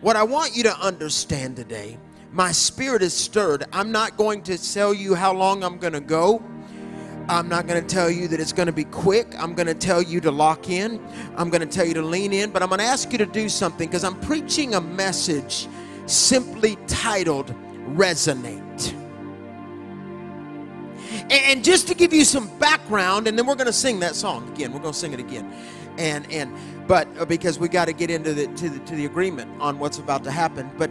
what I want you to understand today, my spirit is stirred. I'm not going to tell you how long I'm going to go. I'm not going to tell you that it's going to be quick. I'm going to tell you to lock in. I'm going to tell you to lean in. But I'm going to ask you to do something because I'm preaching a message simply titled Resonate. And just to give you some background, and then we're going to sing that song again. We're going to sing it again. And, and, but uh, because we got to get into the, to the, to the agreement on what's about to happen. But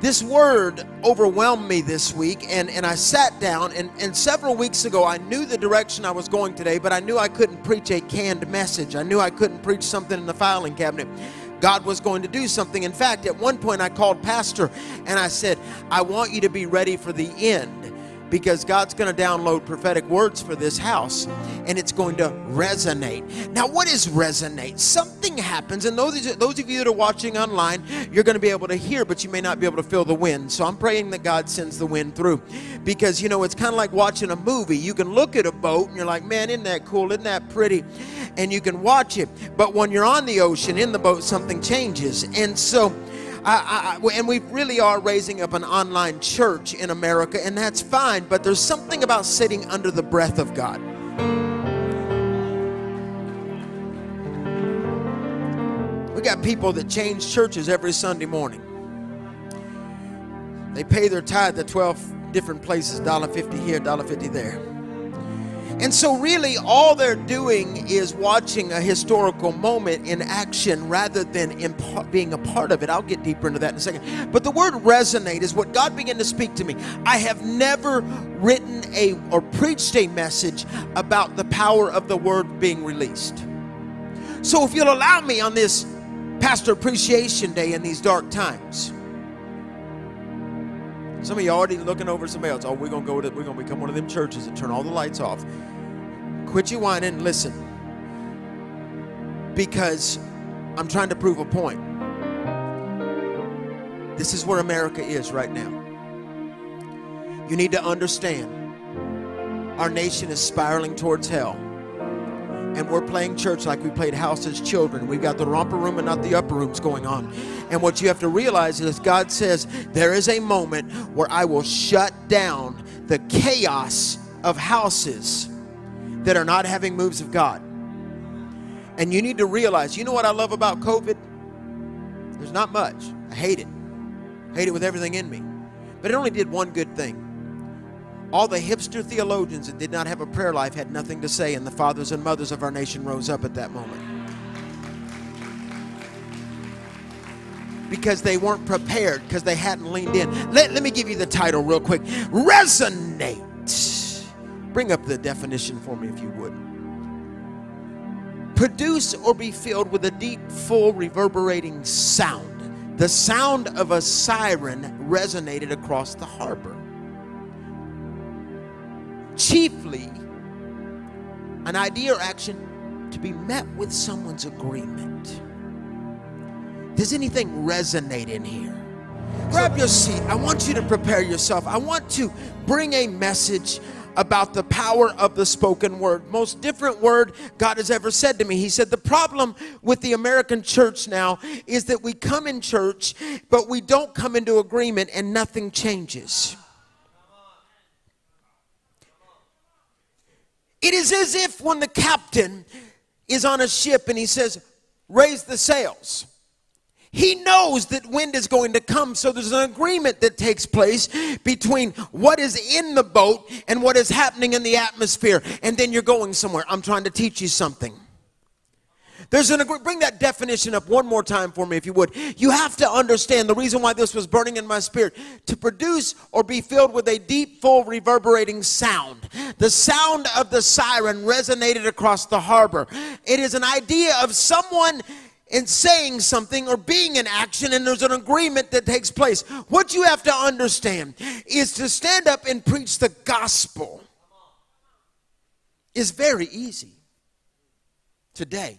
this word overwhelmed me this week, and, and I sat down. And, and several weeks ago, I knew the direction I was going today, but I knew I couldn't preach a canned message. I knew I couldn't preach something in the filing cabinet. God was going to do something. In fact, at one point, I called Pastor and I said, I want you to be ready for the end because God's going to download prophetic words for this house and it's going to resonate. Now, what is resonate? Something happens, and those, those of you that are watching online, you're going to be able to hear, but you may not be able to feel the wind. So I'm praying that God sends the wind through because, you know, it's kind of like watching a movie. You can look at a boat and you're like, man, isn't that cool? Isn't that pretty? And you can watch it. But when you're on the ocean in the boat, something changes. And so, I, I, and we really are raising up an online church in America, and that's fine, but there's something about sitting under the breath of God. We got people that change churches every Sunday morning. They pay their tithe to 12 different places, $1.50 here, $1.50 there. And so, really, all they're doing is watching a historical moment in action rather than being a part of it. I'll get deeper into that in a second. But the word resonate is what God began to speak to me. I have never written a or preached a message about the power of the word being released. So, if you'll allow me on this Pastor Appreciation Day in these dark times, some of you already looking over somebody else. Oh, we're gonna go to we're gonna become one of them churches and turn all the lights off. Quit your whining and listen. Because I'm trying to prove a point. This is where America is right now. You need to understand our nation is spiraling towards hell and we're playing church like we played house as children. We've got the romper room and not the upper rooms going on. And what you have to realize is God says there is a moment where I will shut down the chaos of houses that are not having moves of God. And you need to realize, you know what I love about COVID? There's not much. I hate it. I hate it with everything in me. But it only did one good thing. All the hipster theologians that did not have a prayer life had nothing to say, and the fathers and mothers of our nation rose up at that moment. Because they weren't prepared, because they hadn't leaned in. Let, let me give you the title real quick Resonate. Bring up the definition for me if you would. Produce or be filled with a deep, full, reverberating sound. The sound of a siren resonated across the harbor chiefly an idea or action to be met with someone's agreement. Does anything resonate in here? Grab your seat. I want you to prepare yourself. I want to bring a message about the power of the spoken word. Most different word God has ever said to me. He said, The problem with the American church now is that we come in church, but we don't come into agreement and nothing changes. It is as if when the captain is on a ship and he says, raise the sails. He knows that wind is going to come, so there's an agreement that takes place between what is in the boat and what is happening in the atmosphere, and then you're going somewhere. I'm trying to teach you something. There's an bring that definition up one more time for me, if you would. You have to understand the reason why this was burning in my spirit to produce or be filled with a deep, full, reverberating sound. The sound of the siren resonated across the harbor. It is an idea of someone in saying something or being in action, and there's an agreement that takes place. What you have to understand is to stand up and preach the gospel is very easy today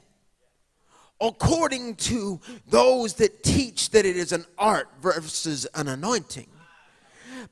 according to those that teach that it is an art versus an anointing.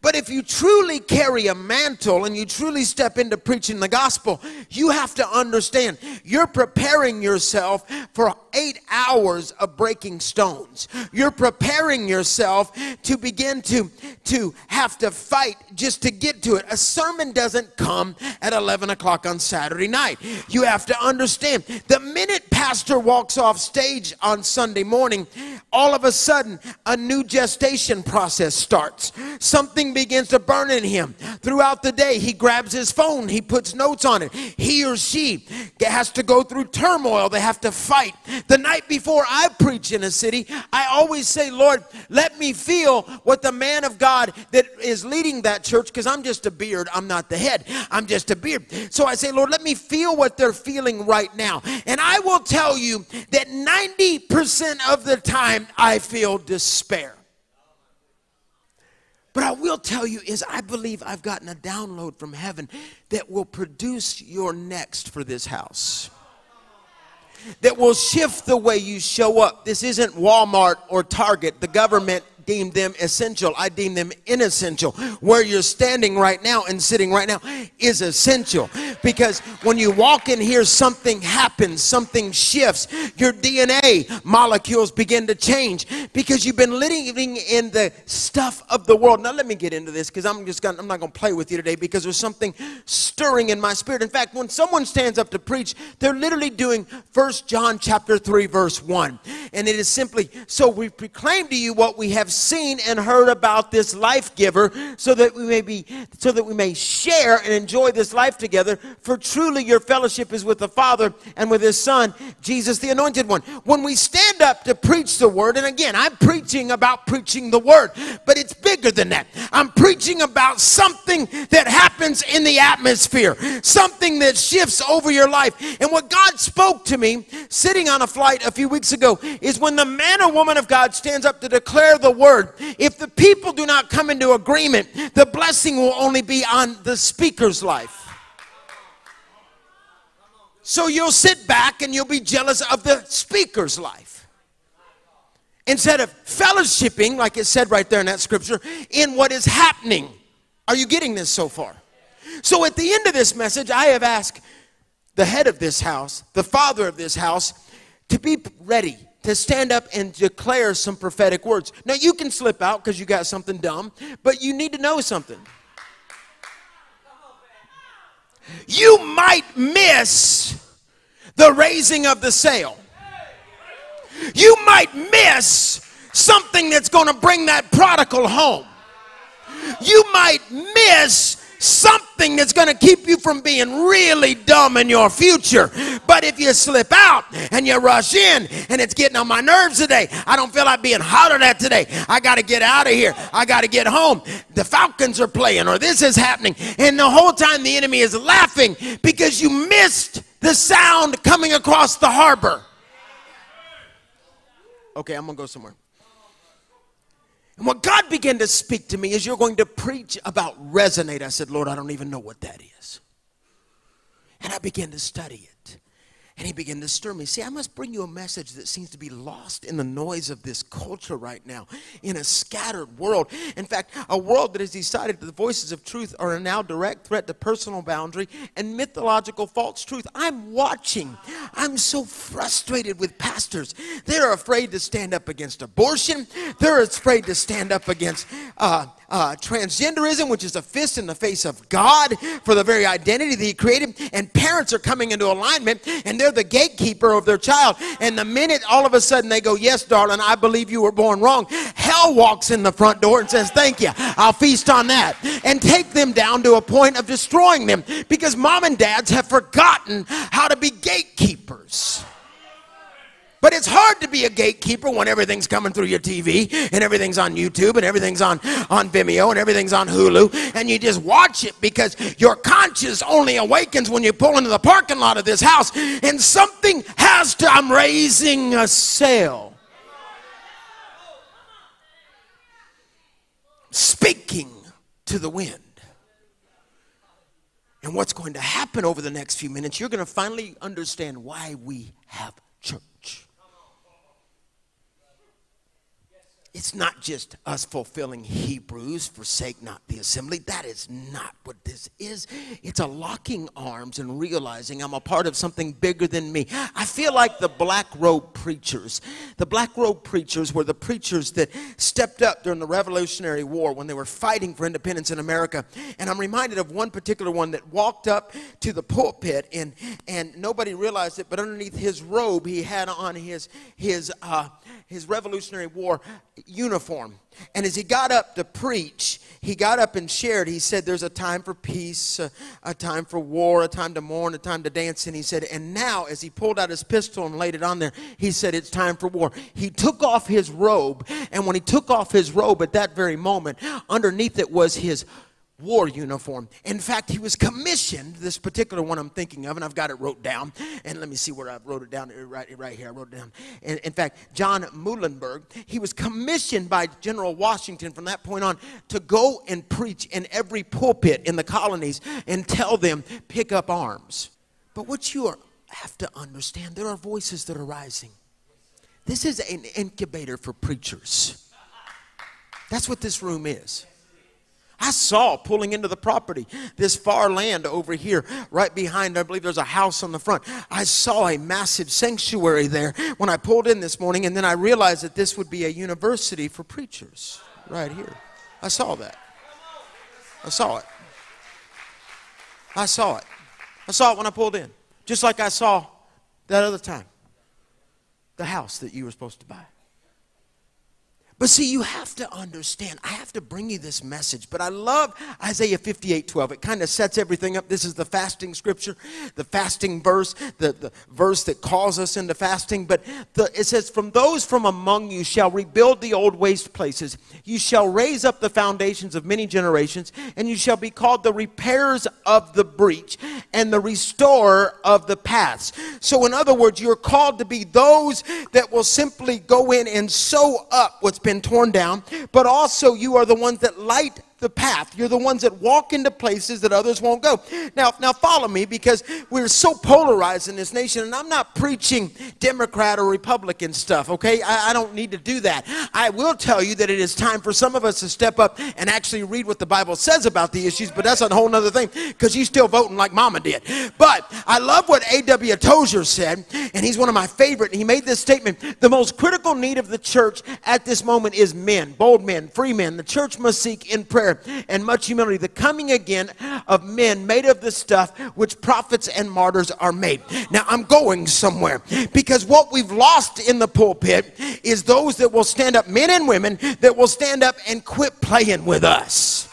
But if you truly carry a mantle and you truly step into preaching the gospel, you have to understand you're preparing yourself for eight hours of breaking stones. You're preparing yourself to begin to, to have to fight just to get to it. A sermon doesn't come at 11 o'clock on Saturday night. You have to understand the minute pastor walks off stage on Sunday morning, all of a sudden a new gestation process starts. Something begins to burn in him. Throughout the day, he grabs his phone, he puts notes on it. He or she has to go through turmoil, they have to fight. The night before I preach in a city, I always say, Lord, let me feel what the man of God that is leading that church, because I'm just a beard, I'm not the head, I'm just a beard. So I say, Lord, let me feel what they're feeling right now. And I will tell you that 90% of the time I feel despair. But I will tell you is I believe I've gotten a download from heaven that will produce your next for this house. That will shift the way you show up. This isn't Walmart or Target. The government deem them essential. I deem them inessential. Where you're standing right now and sitting right now is essential because when you walk in here, something happens, something shifts. Your DNA molecules begin to change because you've been living in the stuff of the world. Now, let me get into this because I'm just gonna, I'm not going to play with you today because there's something stirring in my spirit. In fact, when someone stands up to preach, they're literally doing First John chapter 3 verse 1. And it is simply so we proclaim to you what we have seen and heard about this life giver so that we may be so that we may share and enjoy this life together. For truly your fellowship is with the father and with his son jesus the anointed one. When we stand up to preach the word and again i'm preaching about preaching the word but it's bigger than that. I'm preaching about something that happens in the atmosphere something that shifts over your life. And what god spoke to me sitting on a flight a few weeks ago is when the man or woman of god stands up to declare the word. If the people do not come into agreement, the blessing will only be on the speaker's life. So you'll sit back and you'll be jealous of the speaker's life. Instead of fellowshipping, like it said right there in that scripture, in what is happening. Are you getting this so far? So at the end of this message, I have asked the head of this house, the father of this house, to be ready to stand up and declare some prophetic words. Now, you can slip out because you got something dumb, but you need to know something. You might miss the raising of the sail. You might miss something that's going to bring that prodigal home. You might miss something that's going to keep you from being really dumb in your future. But if you slip out and you rush in and it's getting on my nerves today, I don't feel like being hollered at today. I got to get out of here. I got to get home. The Falcons are playing or this is happening. And the whole time the enemy is laughing because you missed the sound coming across the harbor. Okay, I'm going to go somewhere. And what God began to speak to me is you're going to preach about resonate. I said, Lord, I don't even know what that is. And I began to study it. And he began to stir me. See, I must bring you a message that seems to be lost in the noise of this culture right now, in a scattered world. In fact, a world that has decided that the voices of truth are a now direct threat to personal boundary and mythological false truth. I'm watching. I'm so frustrated with pastors. They're afraid to stand up against abortion, they're afraid to stand up against. Uh, uh, transgenderism, which is a fist in the face of God for the very identity that He created. And parents are coming into alignment and they're the gatekeeper of their child. And the minute all of a sudden they go, Yes, darling, I believe you were born wrong, hell walks in the front door and says, Thank you, I'll feast on that. And take them down to a point of destroying them because mom and dads have forgotten how to be gatekeepers. But it's hard to be a gatekeeper when everything's coming through your TV and everything's on YouTube and everything's on, on Vimeo and everything's on Hulu and you just watch it because your conscience only awakens when you pull into the parking lot of this house and something has to, I'm raising a sail. Speaking to the wind. And what's going to happen over the next few minutes, you're going to finally understand why we have church. It's not just us fulfilling Hebrews, forsake not the assembly. That is not what this is. It's a locking arms and realizing I'm a part of something bigger than me. I feel like the black robe preachers. The black robe preachers were the preachers that stepped up during the Revolutionary War when they were fighting for independence in America. And I'm reminded of one particular one that walked up to the pulpit and, and nobody realized it, but underneath his robe, he had on his, his, uh, his Revolutionary War uniform. And as he got up to preach, he got up and shared. He said, There's a time for peace, a, a, time for war, a time to mourn, a time to dance. And he said, And now, as he pulled out his pistol and laid it on there, he said, It's time for war. He took off his robe. And when he took off his robe at that very moment, underneath it was his war uniform. In fact, he was commissioned, this particular one I'm thinking of, and I've got it wrote down. And let me see where I wrote it down, right, right here. I wrote it down. In, in fact, John Muhlenberg, he was commissioned by General Washington from that point on to go and preach in every pulpit in the colonies and tell them, pick up arms. But what you have to understand, there are voices that are rising. This is an incubator for preachers. That's what this room is. I saw pulling into the property this far land over here, right behind, I believe there's a house on the front. I saw a massive sanctuary there when I pulled in this morning, and then I realized that this would be a university for preachers right here. I saw that. I saw it. I saw it. I saw it when I pulled in, just like I saw that other time the house that you were supposed to buy. But see, you have to understand, I have to bring you this message. But I love Isaiah 58 12. It kind of sets everything up. This is the fasting scripture, the fasting verse, the, the verse that calls us into fasting. But the, it says, From those from among you shall rebuild the old waste places. You shall raise up the foundations of many generations, and you shall be called the repairers of the breach and the restorer of the paths. So, in other words, you're called to be those that will simply go in and sew up what's been been torn down, but also you are the ones that light the path. You're the ones that walk into places that others won't go. Now, now follow me because we're so polarized in this nation, and I'm not preaching Democrat or Republican stuff, okay? I, I don't need to do that. I will tell you that it is time for some of us to step up and actually read what the Bible says about the issues, but that's a whole other thing because you're still voting like mama did. But I love what A.W. Tozer said, and he's one of my favorite. He made this statement The most critical need of the church at this moment is men, bold men, free men. The church must seek in prayer and much humility, the coming again of men made of the stuff which prophets and martyrs are made. Now, I'm going somewhere because what we've lost in the pulpit is those that will stand up, men and women, that will stand up and quit playing with us.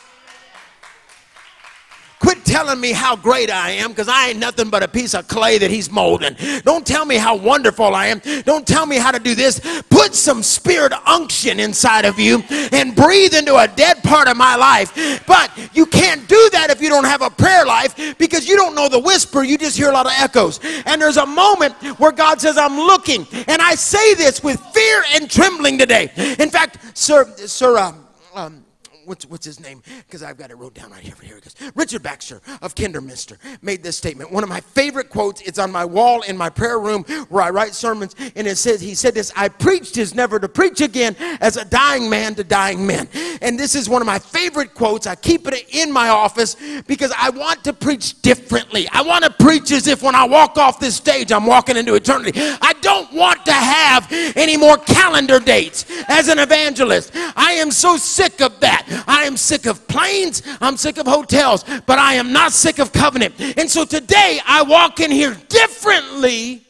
Quit telling me how great I am because I ain't nothing but a piece of clay that he's molding. Don't tell me how wonderful I am. Don't tell me how to do this. Put some spirit unction inside of you and breathe into a dead part of my life. But you can't do that if you don't have a prayer life because you don't know the whisper. You just hear a lot of echoes. And there's a moment where God says, I'm looking. And I say this with fear and trembling today. In fact, Sir, Sir, um, um, what's, what's his name? Because I've got it wrote down right here. Here it goes. Richard Baxter of Kidderminster made this statement. One of my favorite quotes. It's on my wall in my prayer room where I write sermons. And it says, he said this, I preached is never to preach again as a dying man to dying men. And this is one of my favorite quotes. I keep it in my office because I want to preach differently. I want to preach as if when I walk off this stage, I'm walking into eternity. I don't want to have any more calendar dates as an evangelist. I am so sick of that. I am sick of planes. I'm sick of hotels, but I am not sick of covenant. And so today I walk in here differently.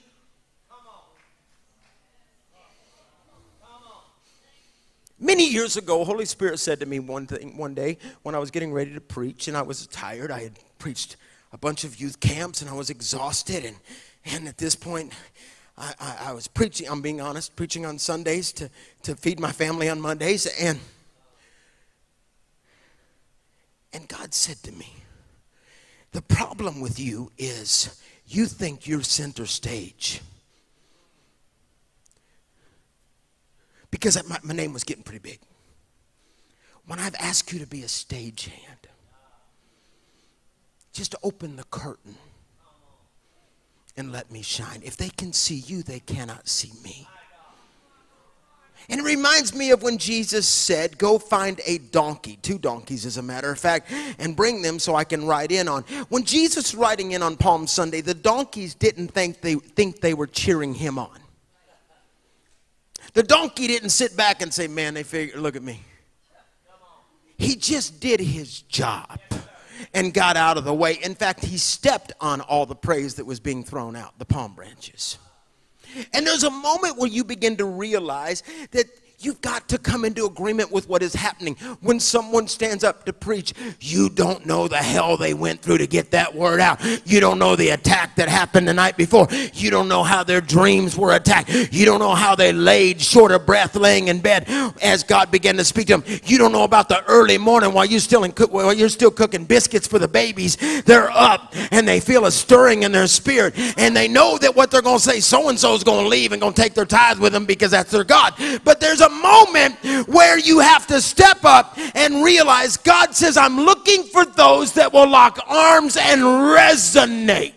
Many years ago, Holy Spirit said to me one thing one day when I was getting ready to preach and I was tired. I had preached a bunch of youth camps and I was exhausted and and at this point I, I, I was preaching, I'm being honest, preaching on Sundays to, to feed my family on Mondays and and God said to me, The problem with you is you think you're center stage. Because my, my name was getting pretty big. When I've asked you to be a stagehand, just open the curtain and let me shine. If they can see you, they cannot see me. And it reminds me of when Jesus said, Go find a donkey, two donkeys as a matter of fact, and bring them so I can ride in on. When Jesus was riding in on Palm Sunday, the donkeys didn't think they, think they were cheering him on. The donkey didn't sit back and say, Man, they figure, look at me. He just did his job and got out of the way. In fact, he stepped on all the praise that was being thrown out, the palm branches. And there's a moment where you begin to realize that You've got to come into agreement with what is happening. When someone stands up to preach, you don't know the hell they went through to get that word out. You don't know the attack that happened the night before. You don't know how their dreams were attacked. You don't know how they laid short of breath laying in bed as God began to speak to them. You don't know about the early morning while you're still in while you're still cooking biscuits for the babies. They're up and they feel a stirring in their spirit and they know that what they're going to say so and so is going to leave and going to take their tithes with them because that's their God. But there's a moment where you have to step up and realize God says, I'm looking for those that will lock arms and resonate.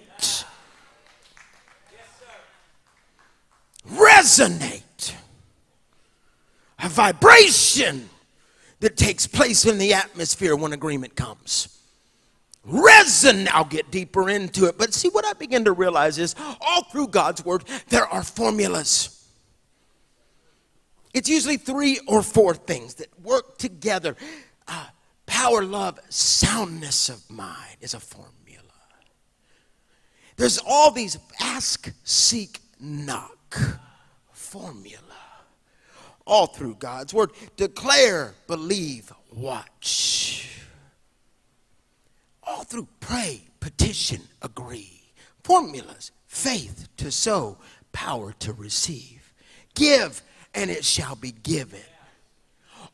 resonate. A vibration that takes place in the atmosphere when agreement comes. Resonate. I'll get deeper into it. But see, what I begin to realize is all through God's word, there are formulas. It's usually three or four things that work together. Uh, power, love, soundness of mind is a formula. There's all these ask, seek, knock formula. All through God's word. Declare, believe, watch. All through pray, petition, agree. Formulas faith to sow, power to receive. Give, and it shall be given.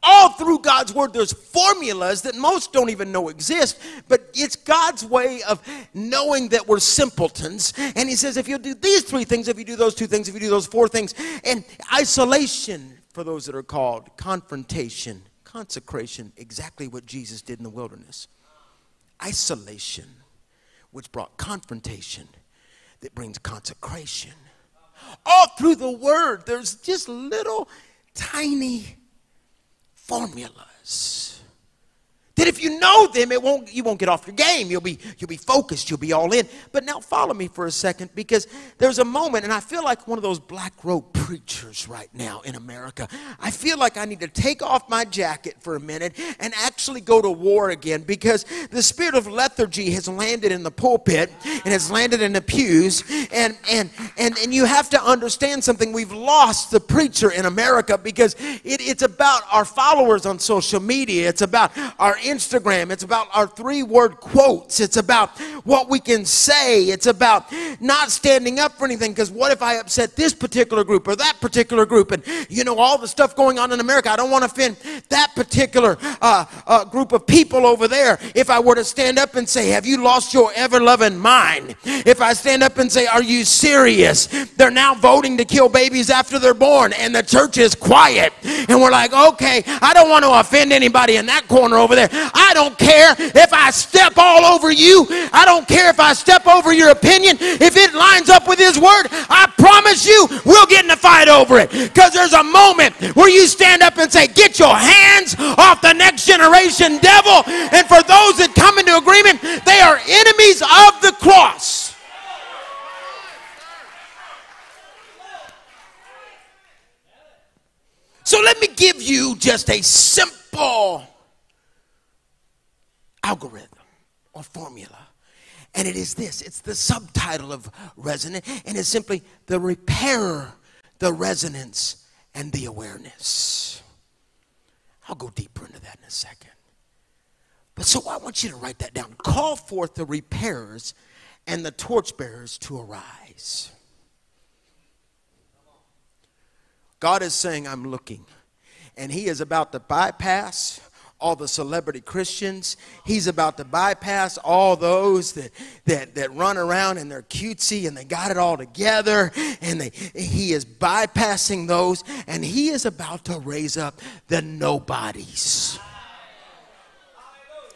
All through God's word, there's formulas that most don't even know exist, but it's God's way of knowing that we're simpletons. And He says, if you do these three things, if you do those two things, if you do those four things, and isolation for those that are called, confrontation, consecration, exactly what Jesus did in the wilderness. Isolation, which brought confrontation, that brings consecration all through the word, there's just little tiny formulas that if you know them, it won't, you won't get off your game. You'll be, you'll be focused, you'll be all in. But now follow me for a second because there's a moment, and I feel like one of those black robe preachers right now in America. I feel like I need to take off my jacket for a minute and actually go to war again because the spirit of lethargy has landed in the pulpit and has landed in the pews. And, and, and, and you have to understand something. We've lost the preacher in America because it, it's about our followers on social media, it's about our Instagram. It's about our three word quotes. It's about what we can say. It's about not standing up for anything because what if I upset this particular group or that particular group? And you know, all the stuff going on in America, I don't want to offend that particular uh, uh, group of people over there. If I were to stand up and say, Have you lost your ever loving mind? If I stand up and say, Are you serious? They're now voting to kill babies after they're born, and the church is quiet. And we're like, Okay, I don't want to offend anybody in that corner over there. I don't care if I step all over you. I don't care if I step over your opinion. If it lines up with His Word, I promise you we'll get in a fight over it. Because there's a moment where you stand up and say, Get your hands off the next generation devil. And for those that come into agreement, they are enemies of the cross. So let me give you just a simple algorithm or formula. And it is this it's the subtitle of resonant, and it's simply the repair, the resonance, and the awareness. I'll go deeper into that in a second. But so I want you to write that down. Call forth the repairers and the torchbearers to arise. God is saying, I'm looking. And He is about to bypass all the celebrity Christians. He's about to bypass all those that, that, that run around and they're cutesy and they got it all together. And they, he is bypassing those and he is about to raise up the nobodies.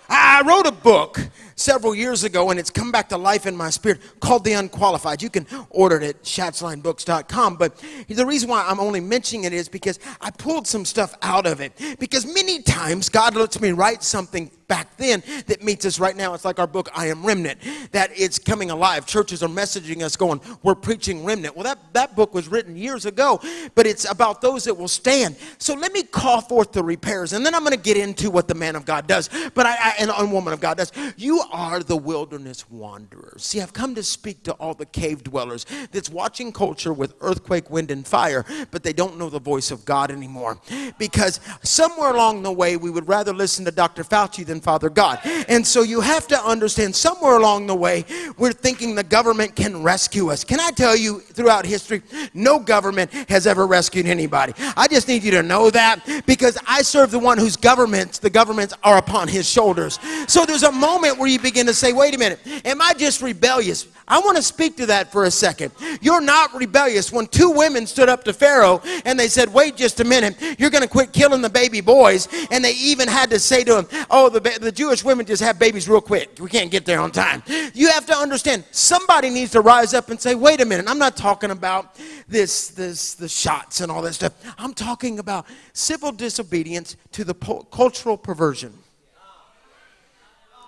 I I wrote a book several years ago, and it's come back to life in my spirit called The Unqualified. You can order it at schatzlinebooks.com. But the reason why I'm only mentioning it is because I pulled some stuff out of it. Because many times God lets me write something back then that meets us right now. It's like our book, I Am Remnant, that it's coming alive. Churches are messaging us going, We're preaching remnant. Well, that, that book was written years ago, but it's about those that will stand. So let me call forth the repairs, and then I'm going to get into what the man of God does, but I, I and a woman of God does. You are the wilderness wanderers. See, I've come to speak to all the cave dwellers that's watching culture with earthquake, wind, and fire, but they don't know the voice of God anymore. Because somewhere along the way, we would rather listen to Dr. Fauci than Father God. And so you have to understand somewhere along the way, we're thinking the government can rescue us. Can I tell you, throughout history, no government has ever rescued anybody. I just need you to know that because I serve the one whose governments, the governments are upon his shoulders. So there's a moment where you begin to say, wait a minute, am I just rebellious? I want to speak to that for a second. You're not rebellious. When two women stood up to Pharaoh and they said, Wait just a minute, you're going to quit killing the baby boys. And they even had to say to him, Oh, the, the Jewish women just have babies real quick. We can't get there on time. You have to understand, somebody needs to rise up and say, Wait a minute, I'm not talking about this, this, the shots and all that stuff. I'm talking about civil disobedience to the po- cultural perversion.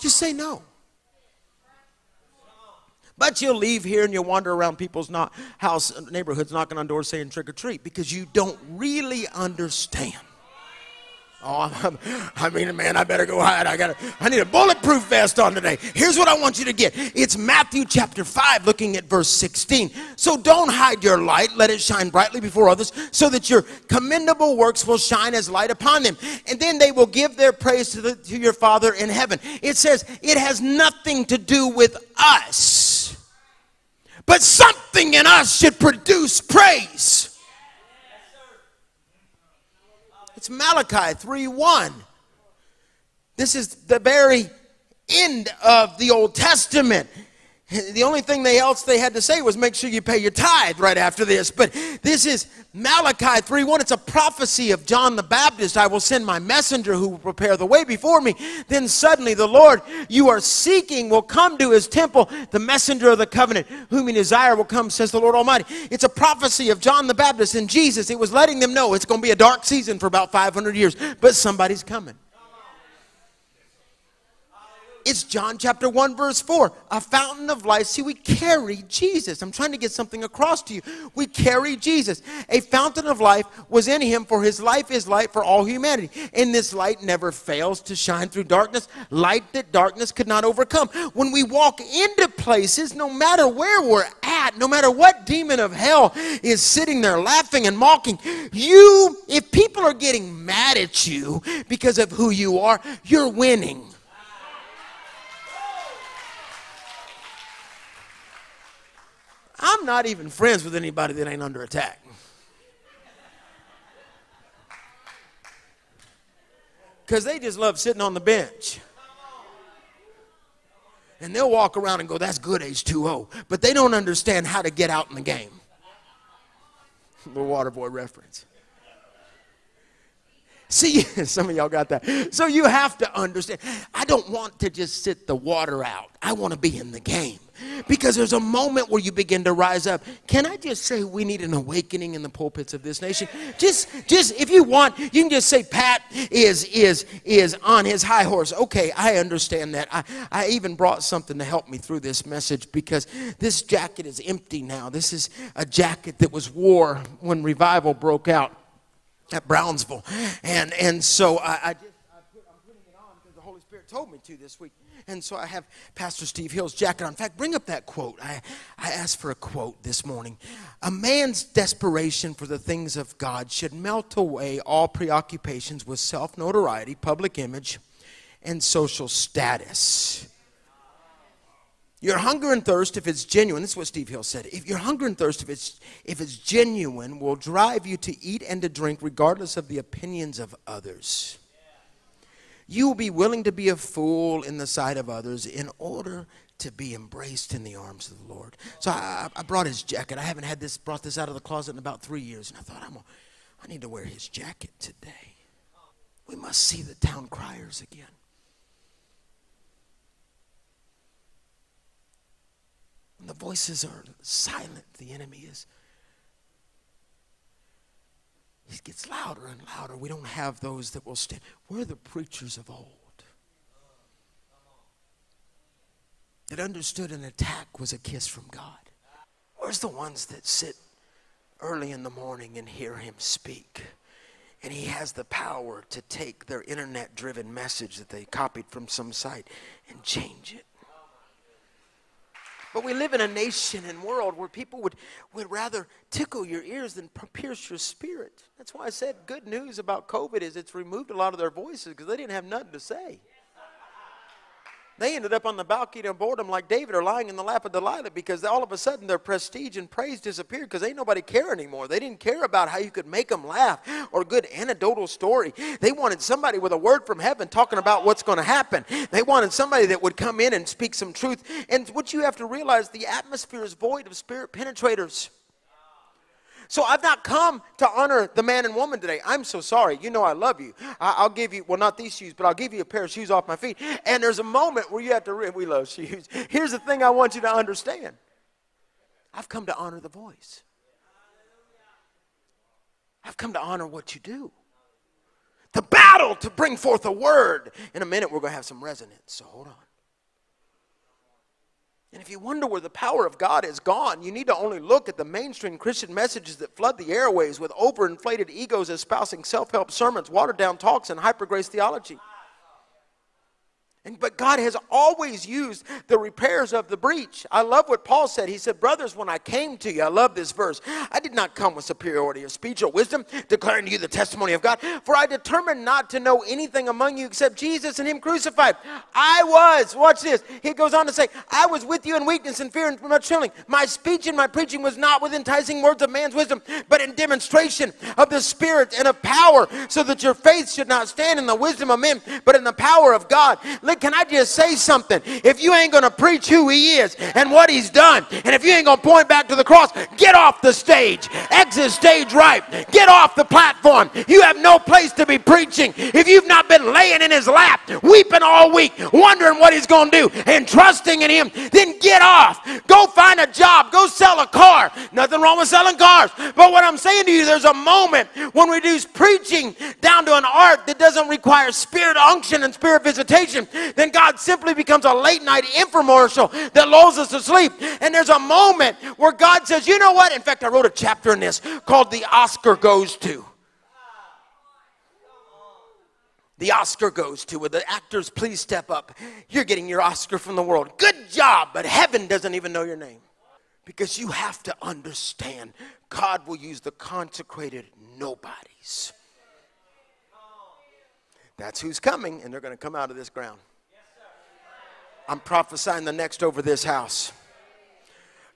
Just say no. But you'll leave here and you'll wander around people's not, house neighborhoods knocking on doors saying trick or treat because you don't really understand. Oh, I mean, man, I better go hide. I got I need a bulletproof vest on today. Here's what I want you to get. It's Matthew chapter 5, looking at verse 16. So don't hide your light. Let it shine brightly before others so that your commendable works will shine as light upon them. And then they will give their praise to, the, to your Father in heaven. It says it has nothing to do with us, but something in us should produce praise. It's Malachi 3 1. This is the very end of the Old Testament. The only thing they else they had to say was make sure you pay your tithe right after this. But this is Malachi 3:1. It's a prophecy of John the Baptist. I will send my messenger who will prepare the way before me. Then suddenly the Lord you are seeking will come to his temple. The messenger of the covenant, whom you desire, will come, says the Lord Almighty. It's a prophecy of John the Baptist and Jesus. It was letting them know it's going to be a dark season for about 500 years, but somebody's coming. It's John chapter 1, verse 4. A fountain of life. See, we carry Jesus. I'm trying to get something across to you. We carry Jesus. A fountain of life was in him, for his life is light for all humanity. And this light never fails to shine through darkness, light that darkness could not overcome. When we walk into places, no matter where we're at, no matter what demon of hell is sitting there laughing and mocking, you, if people are getting mad at you because of who you are, you're winning. Not even friends with anybody that ain't under attack. Because they just love sitting on the bench. And they'll walk around and go, that's good H2O. But they don't understand how to get out in the game. The water boy reference. See, some of y'all got that. So you have to understand. I don't want to just sit the water out. I want to be in the game. Because there's a moment where you begin to rise up. Can I just say we need an awakening in the pulpits of this nation? Just just if you want, you can just say Pat is is is on his high horse. Okay, I understand that. I, I even brought something to help me through this message because this jacket is empty now. This is a jacket that was wore when revival broke out at Brownsville. And and so I, I just I put, I'm putting it on because the Holy Spirit told me to this week. And so I have Pastor Steve Hill's jacket on. In fact, bring up that quote. I, I asked for a quote this morning. A man's desperation for the things of God should melt away all preoccupations with self notoriety, public image, and social status. Your hunger and thirst, if it's genuine, this is what Steve Hill said. If your hunger and thirst, if it's if it's genuine, will drive you to eat and to drink regardless of the opinions of others. You will be willing to be a fool in the sight of others in order to be embraced in the arms of the Lord. So I, I brought his jacket. I haven't had this brought this out of the closet in about three years, and I thought I'm a, I need to wear his jacket today. We must see the town criers again. When the voices are silent, the enemy is he gets louder and louder. We don't have those that will stand. We're the preachers of old that understood an attack was a kiss from God. Where's the ones that sit early in the morning and hear him speak? And he has the power to take their internet driven message that they copied from some site and change it. But we live in a nation and world where people would, would rather tickle your ears than pierce your spirit. That's why I said good news about COVID is it's removed a lot of their voices because they didn't have nothing to say. They ended up on the balcony of boredom like David or lying in the lap of Delilah because all of a sudden their prestige and praise disappeared because ain't nobody care anymore. They didn't care about how you could make them laugh or a good anecdotal story. They wanted somebody with a word from heaven talking about what's going to happen. They wanted somebody that would come in and speak some truth. And what you have to realize the atmosphere is void of spirit penetrators. So I've not come to honor the man and woman today. I'm so sorry. You know I love you. I, will give you, well, not these shoes, but I'll give you a pair of shoes off my feet. And there's a moment where you have to, we love shoes. Here's the thing I want you to understand I've come to honor the voice, I've come to honor what you do. The battle to bring forth a word. In a minute, we're going to have some resonance, so hold on. And if you wonder where the power of God is gone, you need to only look at the mainstream Christian messages that flood the airways with overinflated egos espousing self help sermons, watered down talks, and hyper grace theology. And, but God has always used the repairs of the breach. I love what Paul said. He said, Brothers, when I came to you, I love this verse. I did not come with superiority of speech or wisdom, declaring to you the testimony of God. For I determined not to know anything among you except Jesus and Him crucified. I was, watch this. He goes on to say, I was with you in weakness and fear and much trembling. My speech and my preaching was not with enticing words of man's wisdom, but in demonstration of the Spirit and of power, so that your faith should not stand in the wisdom of men, but in the power of God can I just say something? If you ain't going to preach who he is and what he's done, and if you ain't going to point back to the cross, get off the stage. Exit stage right. Get off the platform. You have no place to be preaching. If you've not been laying in his lap, weeping all week, wondering what he's going to do, and trusting in him, then get off. Go find a job. Go sell a car. Nothing wrong with selling cars. But what I'm saying to you, there's a moment when we reduce preaching down to an art that doesn't require spirit unction and spirit visitation then God simply becomes a late night infomercial that lulls us to sleep. And there's a moment where God says, you know what? In fact, I wrote a chapter in this called The Oscar Goes To. The Oscar goes to, where the actors please step up. You're getting your Oscar from the world. Good job, but heaven doesn't even know your name. Because you have to understand God will use the consecrated nobodies. That's who's coming, and they're going to come out of this ground. I'm prophesying the next over this house.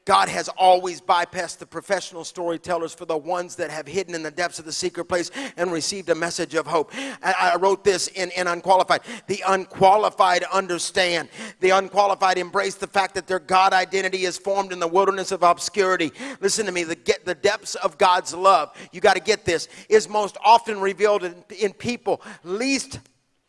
God has always bypassed the professional storytellers for the ones that have hidden in the depths of the secret place and received a message of hope. I, wrote this in, in Unqualified. The unqualified understand. The unqualified embrace the fact that their God identity is formed in the wilderness of obscurity. Listen to me. The, get, the depths of God's love, you got to get this, is most often revealed in, in people least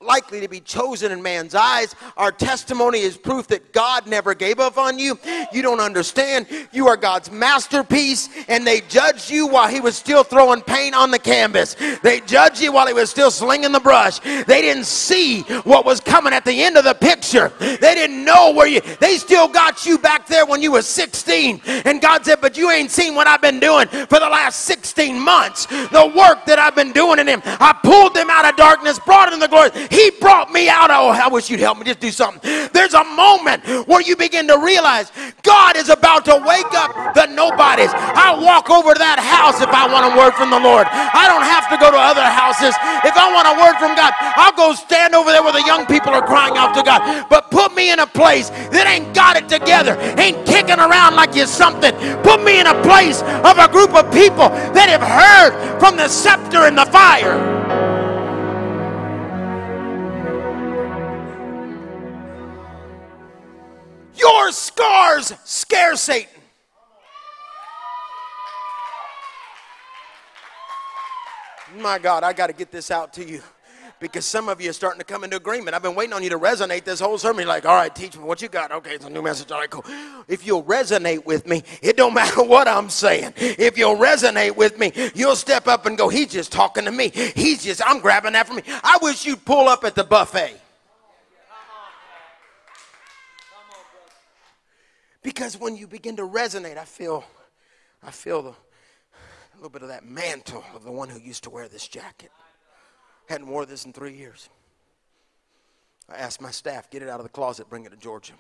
likely to be chosen in man's eyes. Our testimony is proof that God never gave up on you. You don't understand. You are God's masterpiece, and they judged you while He was still throwing paint on the canvas. They judged you while He was still slinging the brush. They didn't see what was coming at the end of the picture. They didn't know where you, they still got you back there when you were 16. And God said, But you ain't seen what I've been doing for the last 16 months. The work that I've been doing in Him. I pulled them out of darkness, brought them to glory. He brought me out. Oh, I wish you'd help me. Just do something. There's a moment where you begin to realize God is about to wake up the nobodies. I'll walk over to that house if I want a word from the Lord. I don't have to go to other houses. If I want a word from God, I'll go stand over there where the young people are crying out to God. But put me in a place that ain't got it together, ain't kicking around like you're something. Put me in a place of a group of people that have heard from the scepter and the fire. Your scars scare Satan. My God, I got to get this out to you. because some of you are starting to come into agreement. I've been waiting on you to resonate this whole sermon. You're like, all right, teach me what you got. Okay, it's a new message. All right, cool. If you'll resonate with me, it don't matter what I'm saying. If you'll resonate with me, you'll step up and go, he's just talking to me. He's just, I'm grabbing that from me. I wish you'd pull up at the buffet. Because when you begin to resonate, I feel, I feel the, a little bit of that mantle of the one who used to wear this jacket. Hadn't wore this in three years. I asked my staff, get it out of the closet, bring it to Georgia.